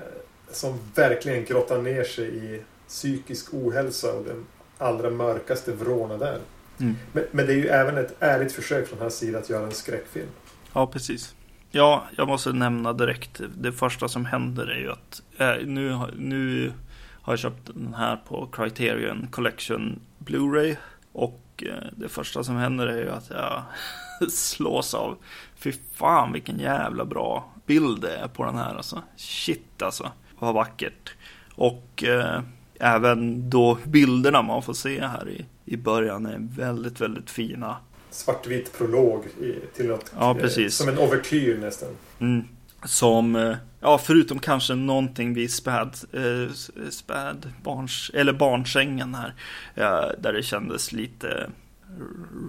som verkligen grottar ner sig i psykisk ohälsa och den allra mörkaste vrårna där. Mm. Men, men, det är ju även ett ärligt försök från hans sida att göra en skräckfilm. Ja, precis. Ja, jag måste nämna direkt. Det första som händer är ju att äh, nu, nu har jag köpt den här på Criterion Collection Blu-ray. Och äh, det första som händer är ju att jag slås av. Fy fan vilken jävla bra bild det är på den här alltså. Shit alltså. Vad vackert. Och äh, även då bilderna man får se här i, i början är väldigt, väldigt fina svartvit prolog i, till något. Ja, precis. Som en overtyr nästan. Mm. Som, eh, ja förutom kanske någonting vid späd, eh, spädbarns, eller barnsängen här. Eh, där det kändes lite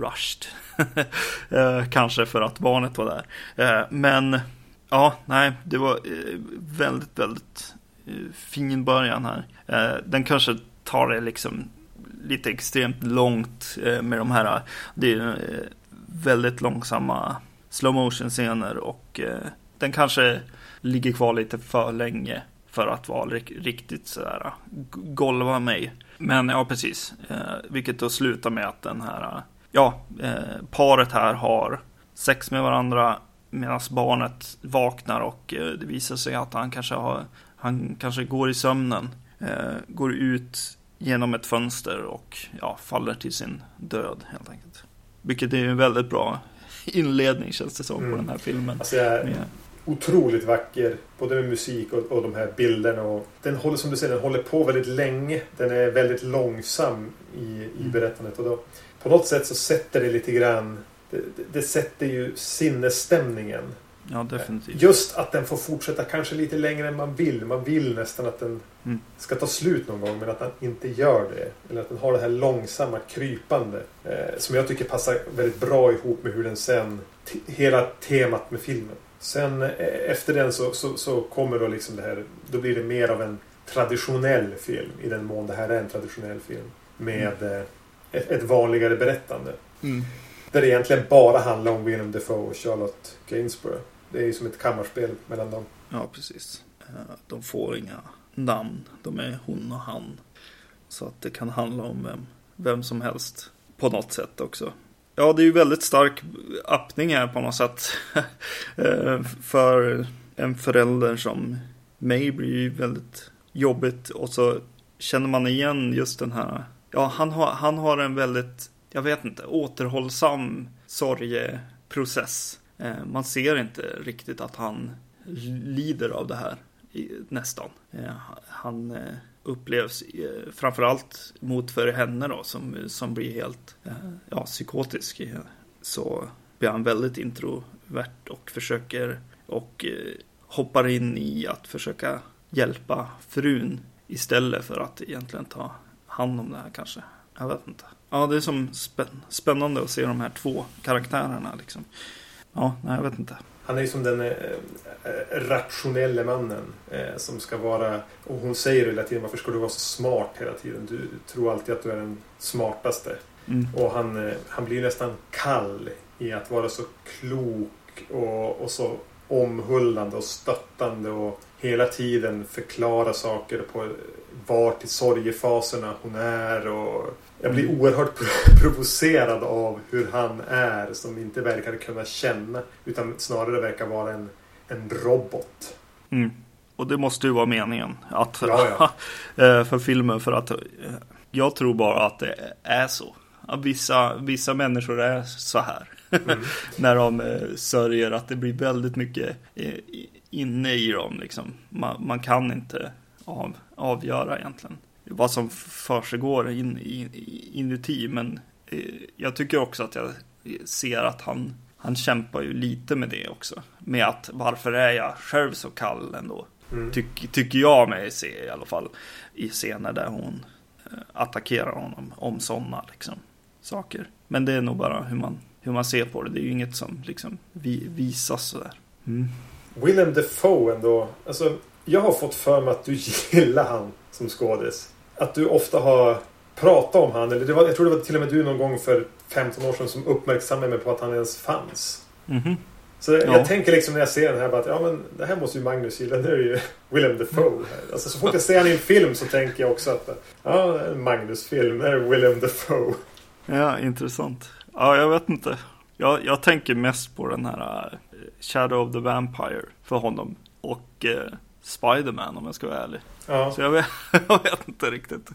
rushed. eh, kanske för att barnet var där. Eh, men, ja, nej, det var eh, väldigt, väldigt fin början här. Eh, den kanske tar det liksom lite extremt långt eh, med de här. Eh, det är eh, väldigt långsamma slow motion scener och eh, den kanske ligger kvar lite för länge för att vara riktigt sådär golva mig. Men ja, precis. Eh, vilket då slutar med att den här, ja, paret här har sex med varandra medan barnet vaknar och det visar sig att han kanske har, han kanske går i sömnen, går ut genom ett fönster och ja, faller till sin död helt enkelt. Vilket är en väldigt bra inledning känns det som mm. på den här filmen. Alltså jag är med... otroligt vacker. Både med musik och, och de här bilderna. Och den håller som du säger, den håller på väldigt länge. Den är väldigt långsam i, i mm. berättandet. Och då, på något sätt så sätter det lite grann det, det, det sätter ju sinnesstämningen Ja, definitivt. Just att den får fortsätta kanske lite längre än man vill. Man vill nästan att den Mm. ska ta slut någon gång men att den inte gör det. Eller att den har det här långsamma krypande. Eh, som jag tycker passar väldigt bra ihop med hur den sen... Hela temat med filmen. Sen eh, efter den så, så, så kommer då liksom det här... Då blir det mer av en traditionell film. I den mån det här är en traditionell film. Med eh, ett, ett vanligare berättande. Mm. Där det egentligen bara handlar om Willem Dafoe och Charlotte Gainsborough. Det är ju som ett kammarspel mellan dem. Ja, precis. Eh, de får inga namn. De är hon och han. Så att det kan handla om vem, vem som helst. På något sätt också. Ja, det är ju väldigt stark öppning här på något sätt. Eh, för en förälder som mig blir ju väldigt jobbigt. Och så känner man igen just den här. Ja, han har, han har en väldigt, jag vet inte, återhållsam sorgeprocess. Eh, man ser inte riktigt att han lider av det här nästan. Eh, han eh, upplevs framförallt mot för henne då som, som blir helt ja, psykotisk. Så blir han väldigt introvert och försöker och hoppar in i att försöka hjälpa frun istället för att egentligen ta hand om det här kanske. Jag vet inte. Ja, det är som spännande att se de här två karaktärerna liksom. Ja, nej, jag vet inte. Han är ju som den eh, eh, rationella mannen eh, som ska vara... Och hon säger hela tiden varför ska du vara så smart hela tiden? Du tror alltid att du är den smartaste. Mm. Och han, eh, han blir nästan kall i att vara så klok och, och så omhuldande och stöttande och hela tiden förklara saker på vart i sorgefaserna hon är. Och jag blir oerhört pro- provocerad av hur han är som inte verkar kunna känna utan snarare verkar vara en, en robot. Mm. Och det måste ju vara meningen. Att, Ja, eh, för filmen. För att eh, jag tror bara att det är så. Att vissa, vissa människor är så här. Mm. När de eh, sörjer att det blir väldigt mycket inne i dem. Liksom. Man, man kan inte av, avgöra egentligen vad som försiggår in, in, inuti. Men eh, jag tycker också att jag ser att han, han kämpar ju lite med det också. Med att varför är jag själv så kall ändå? Mm. Tyck, tycker jag mig se i alla fall. I scener där hon eh, attackerar honom om sådana liksom, saker. Men det är nog bara hur man, hur man ser på det. Det är ju inget som liksom vi, visas sådär. Mm. Willem Dafoe ändå. Alltså, jag har fått för mig att du gillar han som skådis. Att du ofta har pratat om han. Eller det var, jag tror det var till och med du någon gång för 15 år sedan som uppmärksammade mig på att han ens fanns. Mhm. Så jag Ja. tänker liksom när jag ser den här att ja men det här måste ju Magnus gilla. Det är ju Willem Dafoe. Här. Alltså så fort jag ser han i en film så tänker jag också att ja, en Magnus-film. Det är Willem Dafoe. Ja, intressant. Ja, jag vet inte. Jag, jag tänker mest på den här eh, Shadow of the Vampire för honom. Och eh, Spiderman om jag ska vara ärlig. Ja. Så jag vet, jag vet inte riktigt.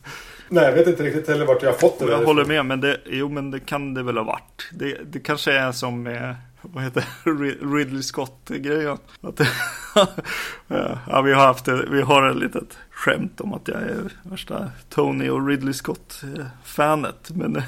Nej, jag vet inte riktigt heller vart jag har fått det jag håller med, men det, jo, men det kan det väl ha varit. Det, det kanske är som med, vad heter Ridley Scott-grejen. Att ja, vi har haft det, vi har ett litet skämt om att jag är värsta Tony och Ridley Scott-fanet. Men eh,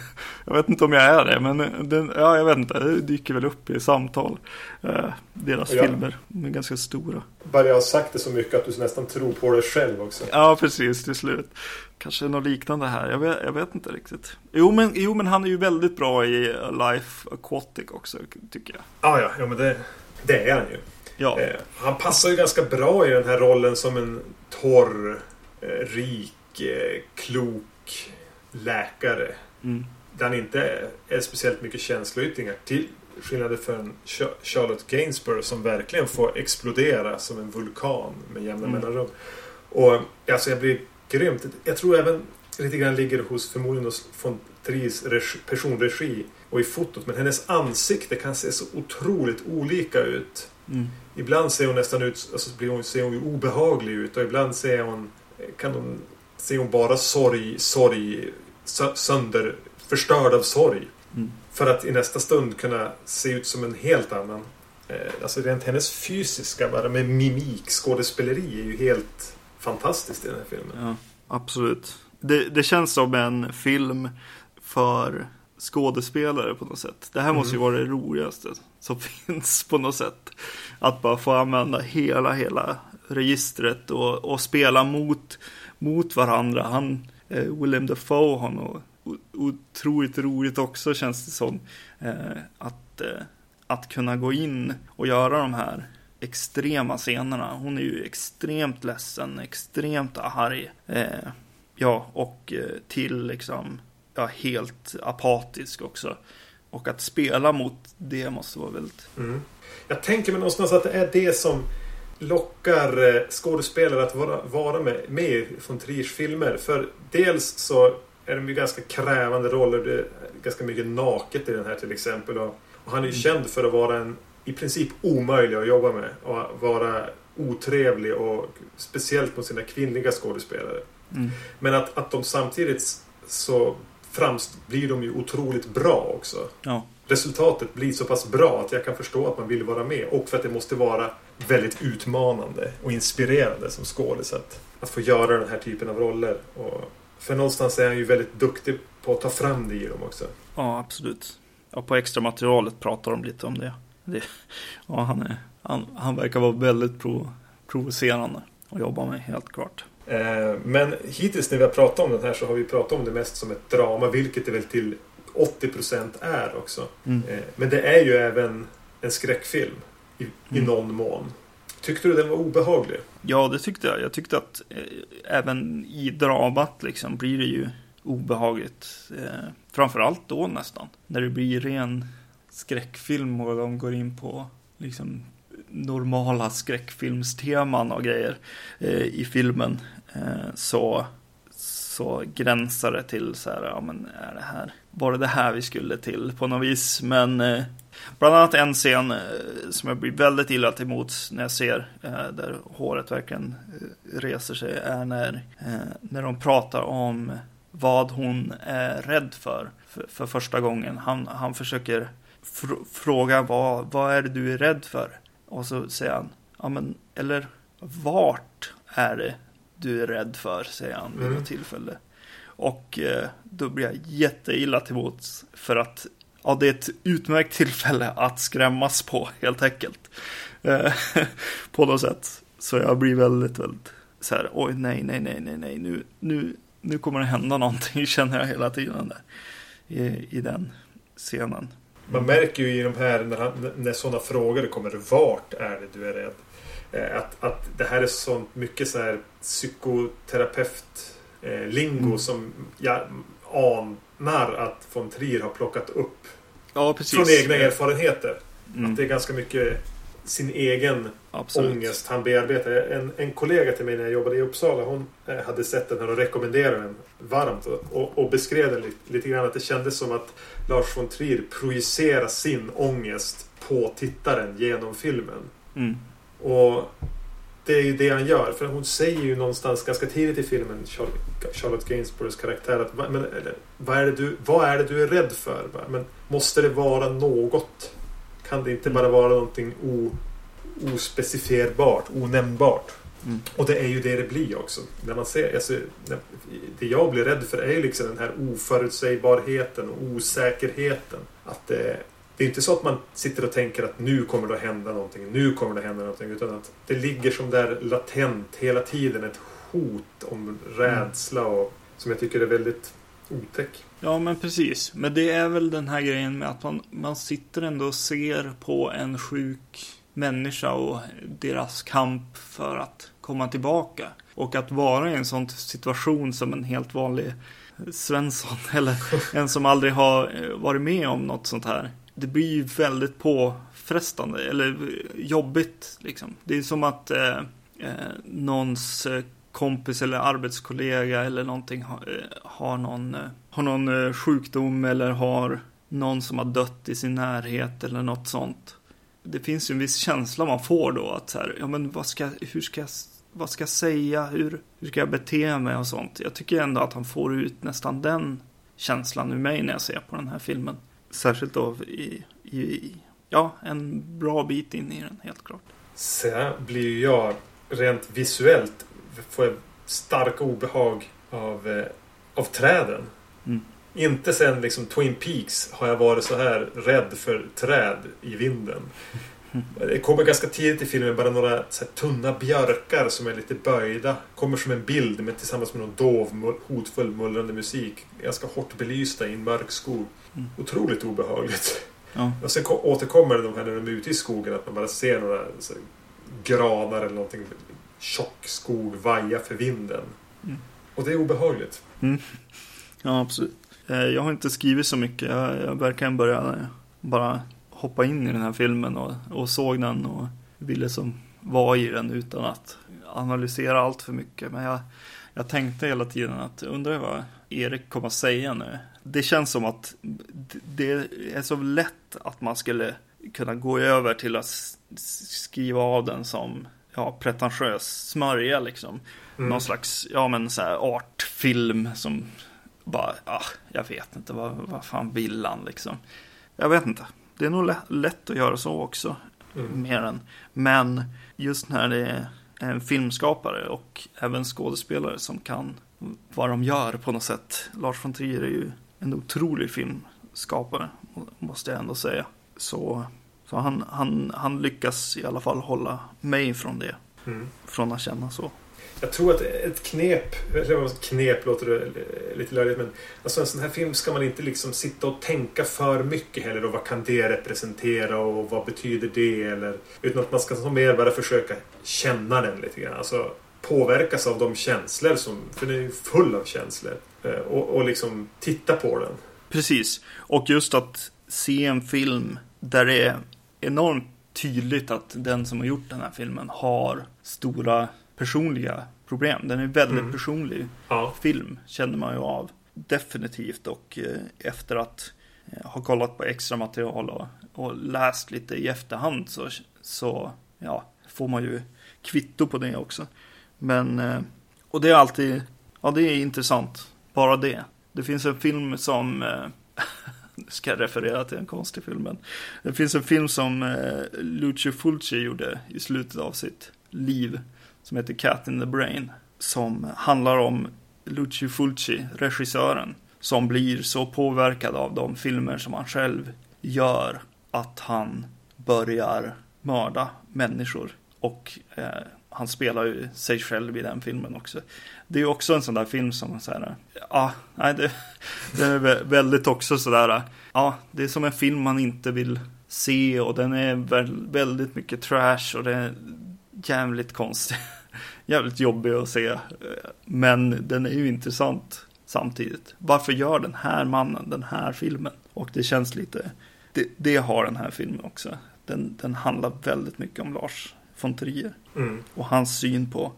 jag vet inte om jag är det, men eh, den, ja, jag vet inte, det dyker väl upp i samtal. Eh, Deras Ja. filmer, de är ganska stora. Bara jag har sagt det så mycket att du nästan tror på det själv också. Ja, precis, till slut. Kanske något liknande här, jag vet, jag vet inte riktigt. Jo men, jo, men han är ju väldigt bra i Life Aquatic också, tycker jag. Ja, ja, ja men det, det är han ju. Ja, Eh, han passar ju ganska bra i den här rollen som en torr, eh, rik, eh, klok läkare. mm, Där han inte är, speciellt mycket känsloyttringar. Till skillnad från Cha- Charlotte Gainsborough som verkligen får explodera som en vulkan med jämna Mm. mellanrum. Och alltså jag blir grymt. Jag tror även lite grann ligger hos förmodligen hos von Triers regi- personregi och i fotot. Men hennes ansikte kan se så otroligt olika ut. Mm, Ibland ser hon nästan ut, alltså blir hon, ser hon ju obehaglig ut och ibland ser hon, kan hon, ser hon bara sorg, sorg, sö- sönder, förstörd av sorg. mm. För att i nästa stund kunna se ut som en helt annan. Eh, alltså rent hennes fysiska, bara med mimik, skådespeleri är ju helt fantastiskt i den här filmen. ja absolut. Det, det känns som en film för skådespelare på något sätt. Det här måste ju Mm. vara det roligaste som finns på något sätt. Att bara få använda hela, hela registret och, och spela mot, mot varandra. Han, eh, William Dafoe har nog otroligt roligt också känns det som. Eh, att, eh, att kunna gå in och göra de här extrema scenerna. Hon är ju extremt ledsen, extremt arg. Eh, ja, och eh, till liksom, ja, helt apatisk också. Och att spela mot det måste vara väldigt... Mm. Jag tänker mig någonstans att det är det som lockar eh, skådespelare att vara, vara med, med i von Triers filmer. För dels så är de ju ganska krävande roller. Det är ganska mycket naket i den här till exempel. Och, och han är ju känd för att vara en i princip omöjlig att jobba med. Och vara otrevlig och speciellt mot sina kvinnliga skådespelare. Mm. Men att, att de samtidigt så framst blir de ju otroligt bra också Ja, resultatet blir så pass bra att jag kan förstå att man vill vara med. Och för att det måste vara väldigt utmanande och inspirerande som skådis att, att få göra den här typen av roller. Och för någonstans är han ju väldigt duktig på att ta fram det i dem också. ja absolut. Ja, på extra materialet pratar de lite om det. det ja, han, är, han, han verkar vara väldigt pro, provocerande att jobba med, helt klart. Eh, Men hittills när vi har pratat om den här så har vi pratat om det mest som ett drama, vilket det väl till 80% är också. Mm. Eh, Men det är ju även en skräckfilm i, i Mm. någon mån. Tyckte du den var obehaglig? Ja, det tyckte jag. Jag tyckte att eh, även i dramat liksom blir det ju obehagligt. Eh, framförallt då nästan. När det blir ren skräckfilm och de går in på liksom normala skräckfilmsteman och grejer eh, i filmen. Eh, så, så gränsar det till så här, ja men är det här, var det det här vi skulle till på något vis? Men eh, Bland annat en scen eh, som jag blir väldigt illa till emot när jag ser där håret verkligen reser sig är när, när de pratar om vad hon är rädd för för, för första gången. Han, han försöker fr- fråga vad, vad är det du är rädd för? Och så säger han, ja men eller vart är det du är rädd för? säger han vid Mm. något tillfälle. Och eh, då blir jag jätteilla till mots för att ja, det är ett utmärkt tillfälle att skrämmas på helt enkelt. Eh, på något sätt. Så jag blir väldigt, väldigt så här, oj nej, nej, nej, nej, nej, nu, nu, nu kommer det hända någonting känner jag hela tiden där. I, i den scenen. Man märker ju i de här när, han, när sådana frågor kommer. Vart är det du är rädd? Eh, Att, att det här är så mycket så här psykoterapeut eh, Mm. som jag anar att von Trier har plockat upp Ja, från egna erfarenheter. Mm, Att det är ganska mycket sin egen absolut. ångest han bearbetar. En, en kollega till mig när jag jobbade i Uppsala hon eh, hade sett den här och rekommenderade den varmt och, och, och beskrev den lite, lite grann att det kändes som att Lars von Trier projicerar sin ångest på tittaren genom filmen. Mm, Och det är ju det han gör. För hon säger ju någonstans ganska tidigt i filmen, Charlotte, Gainsboroughs karaktär, att "Va- men, eller, vad, är det du, vad är det du är rädd för? Men måste det vara något? Kan det inte bara vara någonting o, ospecifierbart, onämnbart? mm, Och det är ju det det blir också. När man ser, alltså, det jag blir rädd för är ju liksom den här oförutsägbarheten och osäkerheten. Att det, det är inte så att man sitter och tänker att nu kommer det att hända någonting, nu kommer det att hända någonting. Utan att det ligger som där latent hela tiden ett hot om rädsla och, som jag tycker är väldigt otäck. Ja, men precis. Men det är väl den här grejen med att man, man sitter ändå och ser på en sjuk människa och deras kamp för att komma tillbaka. Och att vara i en sån situation som en helt vanlig Svensson eller en som aldrig har eh, varit med om något sånt här. Det blir ju väldigt påfrestande eller jobbigt liksom. Det är som att eh, eh någons eh, kompis eller arbetskollega eller någonting har, eh, har någon, har någon sjukdom eller har någon som har dött i sin närhet eller något sånt. Det finns ju en viss känsla man får då att så här, ja men vad ska, hur ska jag, vad ska jag säga, hur, hur ska jag bete mig och sånt. Jag tycker ändå att han får ut nästan den känslan ur mig när jag ser på den här filmen. Särskilt då i, i, i ja, en bra bit in i den helt klart. Sen blir ju jag rent visuellt får jag starka obehag av, eh, av träden. Mm. Inte sen liksom Twin Peaks har jag varit så här rädd för träd i vinden. Det kommer ganska tidigt i filmen bara några tunna björkar som är lite böjda. Kommer som en bild med, tillsammans med någon dov, hotfull, mullrande musik. Ganska hårt belysta i en mörk skog. Mm. Otroligt obehagligt. Ja. Och sen ko- återkommer de här när de är ute i skogen att man bara ser några så granar eller någonting. Tjock skog vaja för vinden. Mm. Och det är obehagligt. Ja, absolut. Eh, Jag har inte skrivit så mycket. Jag, jag verkligen började bara hoppa in i den här filmen och, och såg den och ville som vara i den utan att analysera allt för mycket. Men jag, jag tänkte hela tiden att undrar vad Erik kommer att säga nu. Det känns som att det är så lätt att man skulle kunna gå över till att skriva av den som ja, pretentiös smörja liksom. Mm. Någon slags, ja men så här artfilm som bara, ah, jag vet inte, vad, vad fan vill han liksom? Jag vet inte. Det är nog lä- lätt att göra så också, Mm. mer än. Men just när det är en filmskapare och även skådespelare som kan vad de gör på något sätt. Lars von Trier är ju en otrolig filmskapare, må- måste jag ändå säga. Så, så han, han, han lyckas i alla fall hålla mig från det, Mm. från att känna så. Jag tror att ett knep, eller vad- knep låter det lite löjligt men alltså en sån här film ska man inte liksom sitta och tänka för mycket heller och vad kan det representera och vad betyder det eller utan att man ska som mer bara försöka känna den lite grann. Alltså påverkas av de känslor som, för den är ju full av känslor Eh, och, och liksom titta på den. Precis. Och just att se en film där det är enormt tydligt att den som har gjort den här filmen har stora personliga problem. Den är väldigt Mm. personlig Ja. film, känner man ju av. Definitivt. Och eh, efter att eh, ha kollat på extra material och, och läst lite i efterhand så, så ja, får man ju kvitto på det också. Men, eh, och det är alltid, ja det är intressant. Bara det. Det finns en film som, eh, nu ska jag referera till en konstig film, men det finns en film som eh, Lucio Fulci gjorde i slutet av sitt liv som heter Cat in the Brain. Som handlar om Lucio Fulci, regissören, som blir så påverkad av de filmer som han själv gör att han börjar mörda människor. Och eh, han spelar ju sig själv i den filmen också. Det är ju också en sån där film som så här, ja, nej, det, det är väldigt också sådär, ja, det är som en film man inte vill se och den är väldigt mycket trash och det är jävligt konstig. Jävligt jobbig att se. Men den är ju intressant samtidigt. Varför gör den här mannen den här filmen? Och det känns lite, det, det har den här filmen också. Den, den handlar väldigt mycket om Lars von Trier Mm. och hans syn på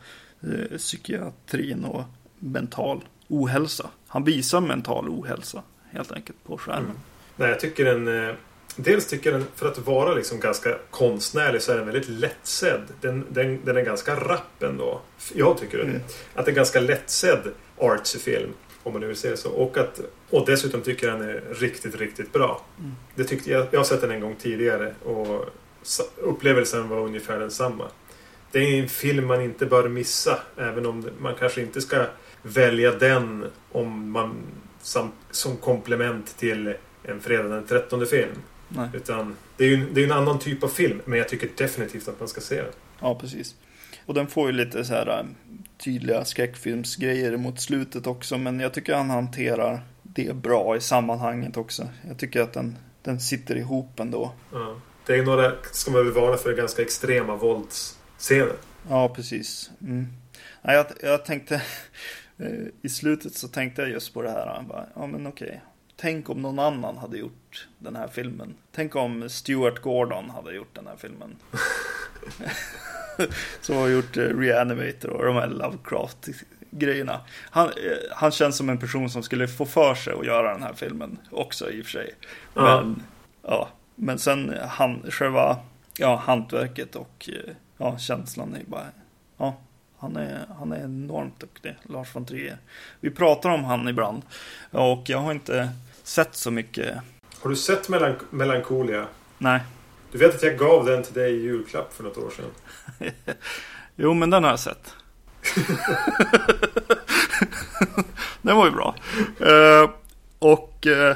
eh, psykiatrin och mental ohälsa. Han visar mental ohälsa helt enkelt på skärmen. Mm. Nej, jag tycker den... eh, Dels tycker den, för att vara liksom ganska konstnärlig så är den väldigt lättsedd. Den, den, den är ganska rapp ändå. Jag tycker det. Mm. Att det är ganska lättsedd artsy film. Om man nu vill säga så. Och, att, och dessutom tycker jag den är riktigt, riktigt bra. Mm. Det tyckte jag, jag har sett den en gång tidigare och upplevelsen var ungefär densamma. Det är en film man inte bör missa. Även om man kanske inte ska välja den om man som, som komplement till en fredag den 13 film. Nej. Utan det är ju det är en annan typ av film. Men jag tycker definitivt att man ska se den. Ja, precis. Och den får ju lite så här äh, tydliga skräckfilmsgrejer mot slutet också. Men jag tycker han hanterar det bra i sammanhanget också. Jag tycker att den, den sitter ihop ändå. Ja. Det är några, ska man väl varna för, ganska extrema våldsscener. Ja, precis. Mm. Ja, jag, jag tänkte, eh, i slutet så tänkte jag just på det här. Bara, ja, men okej. Tänk om någon annan hade gjort den här filmen. Tänk om Stuart Gordon hade gjort den här filmen. Som har gjort eh, Reanimator och de här Lovecraft-grejerna. Han, eh, han känns som en person som skulle få för sig att göra den här filmen också i och för sig. Ja. Men, ja, men sen han, själva ja, hantverket och eh, ja, känslan är bara, ja, han är, han är enormt duktig, Lars von Trier. Vi pratar om han ibland och jag har inte sett så mycket, Har du sett Melank- Melancholia? nej. Du vet att jag gav den till dig i julklapp för något år sedan. Jo, men den har jag sett. den var ju bra. Eh, Och eh,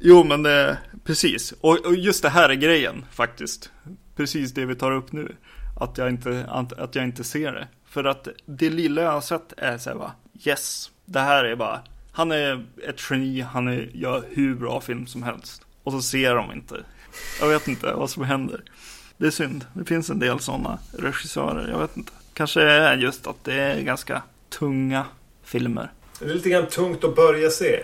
jo men det, precis. Och, och just det här är grejen faktiskt. Precis det vi tar upp nu. Att jag inte, att, att jag inte ser det. För att det lilla jag har sett är så här bara, yes, det här är bara, han är ett geni, han är, gör hur bra film som helst. Och så ser de inte. Jag vet inte vad som händer. Det är synd. Det finns en del sådana regissörer. Jag vet inte. Kanske är just att det är ganska tunga filmer. Det är lite grann tungt att börja se.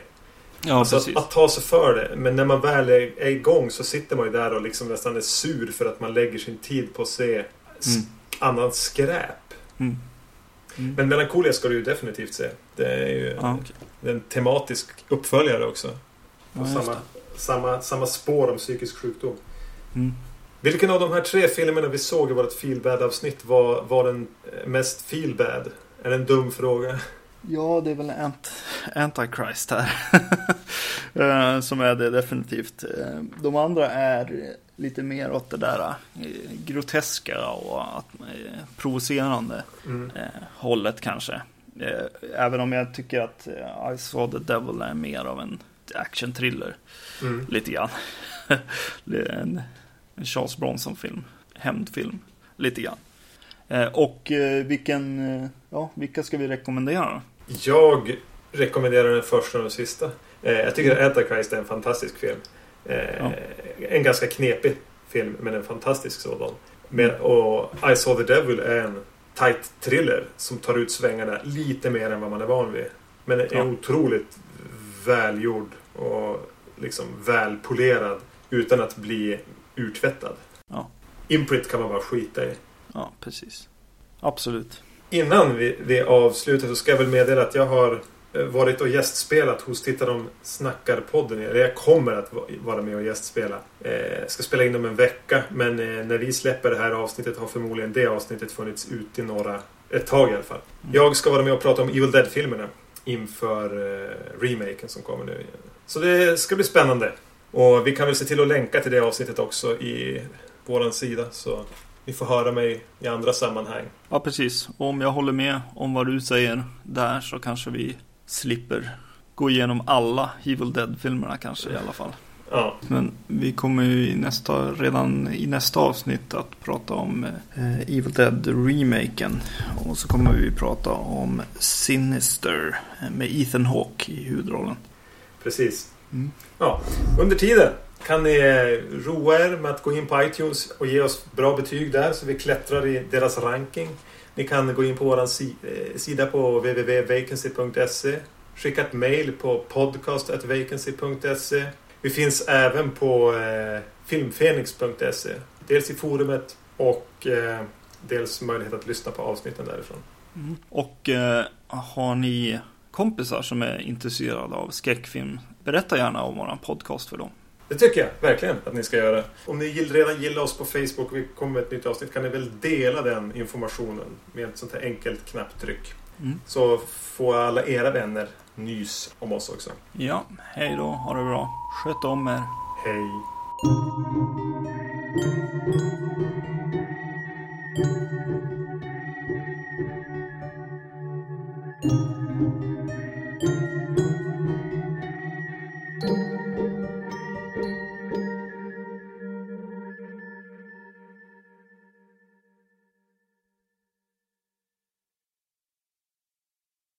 Ja, alltså att, att ta sig för det. Men när man väl är, är igång så sitter man ju där och liksom nästan är sur för att man lägger sin tid på att se Mm. annat skräp. Mm. Mm. Men Melancholia ska du ju definitivt se. Det är ju det är en tematisk uppföljare också. Just samma, samma, samma spår om psykisk sjukdom. Mm. Vilken av de här tre filmerna vi såg i vårt feelbad-avsnitt var, var den mest feelbad? Är det en dum fråga? Ja, det är väl Ant Antichrist här. Eh, Som är det definitivt. Eh, De andra är lite mer åt det där eh, groteska och att, provocerande Mm. hållet kanske. Även om jag tycker att I saw the devil är mer av en action-thriller. Mm. Lite grann. en, Charles Bronson-film. Hämndfilm. Lite grann. Och vilken, ja, vilka ska vi rekommendera? Jag rekommenderar den första och den sista. Eh, jag tycker att Antichrist är en fantastisk film. Eh, Ja. En ganska knepig film, men en fantastisk sådan. Men, och I saw the devil är en tight thriller som tar ut svängarna lite mer än vad man är van vid. Men är Ja. otroligt välgjord och liksom välpolerad utan att bli urtvättad. Ja. Imprint kan man bara skita i. Ja, precis. Absolut. Innan vi, vi avslutar så ska jag väl meddela att jag har eh, varit och gästspelat hos Titta de snackar-podden. Eller jag kommer att va- vara med och gästspela. Eh, jag ska spela in om en vecka. Men eh, när vi släpper det här avsnittet har förmodligen det avsnittet funnits ute i några... Ett tag i alla fall. Mm. Jag ska vara med och prata om Evil Dead-filmerna. Inför eh, remaken som kommer nu. Så det ska bli spännande. Och vi kan väl se till att länka till det avsnittet också i våran sida. Så ni får höra mig i andra sammanhang. Ja, precis. Och om jag håller med om vad du säger där så kanske vi slipper gå igenom alla Evil Dead-filmerna kanske i alla fall. Ja, Men vi kommer ju i nästa, redan i nästa avsnitt att prata om eh, Evil Dead-remaken. Och så kommer vi prata om Sinister eh, med Ethan Hawke i huvudrollen. precis. Mm. Ja, under tiden kan ni eh, roa er med att gå in på iTunes och ge oss bra betyg där så vi klättrar i deras ranking. Ni kan gå in på vår eh, sida på www.vacancy.se Skicka ett mail på podcast.vacancy.se Vi finns även på eh, filmfenix.se Dels i forumet och eh, dels möjlighet att lyssna på avsnitten därifrån. Mm. Och eh, har ni kompisar som är intresserade av skräckfilm, berätta gärna om våran podcast för dem. Det tycker jag verkligen att ni ska göra. Om ni redan gillar oss på Facebook och vi kommer med ett nytt avsnitt kan ni väl dela den informationen med ett sånt här enkelt knapptryck. Mm. Så får alla era vänner nys om oss också. Ja, hej då. Ha det bra. Sköt om er. Hej.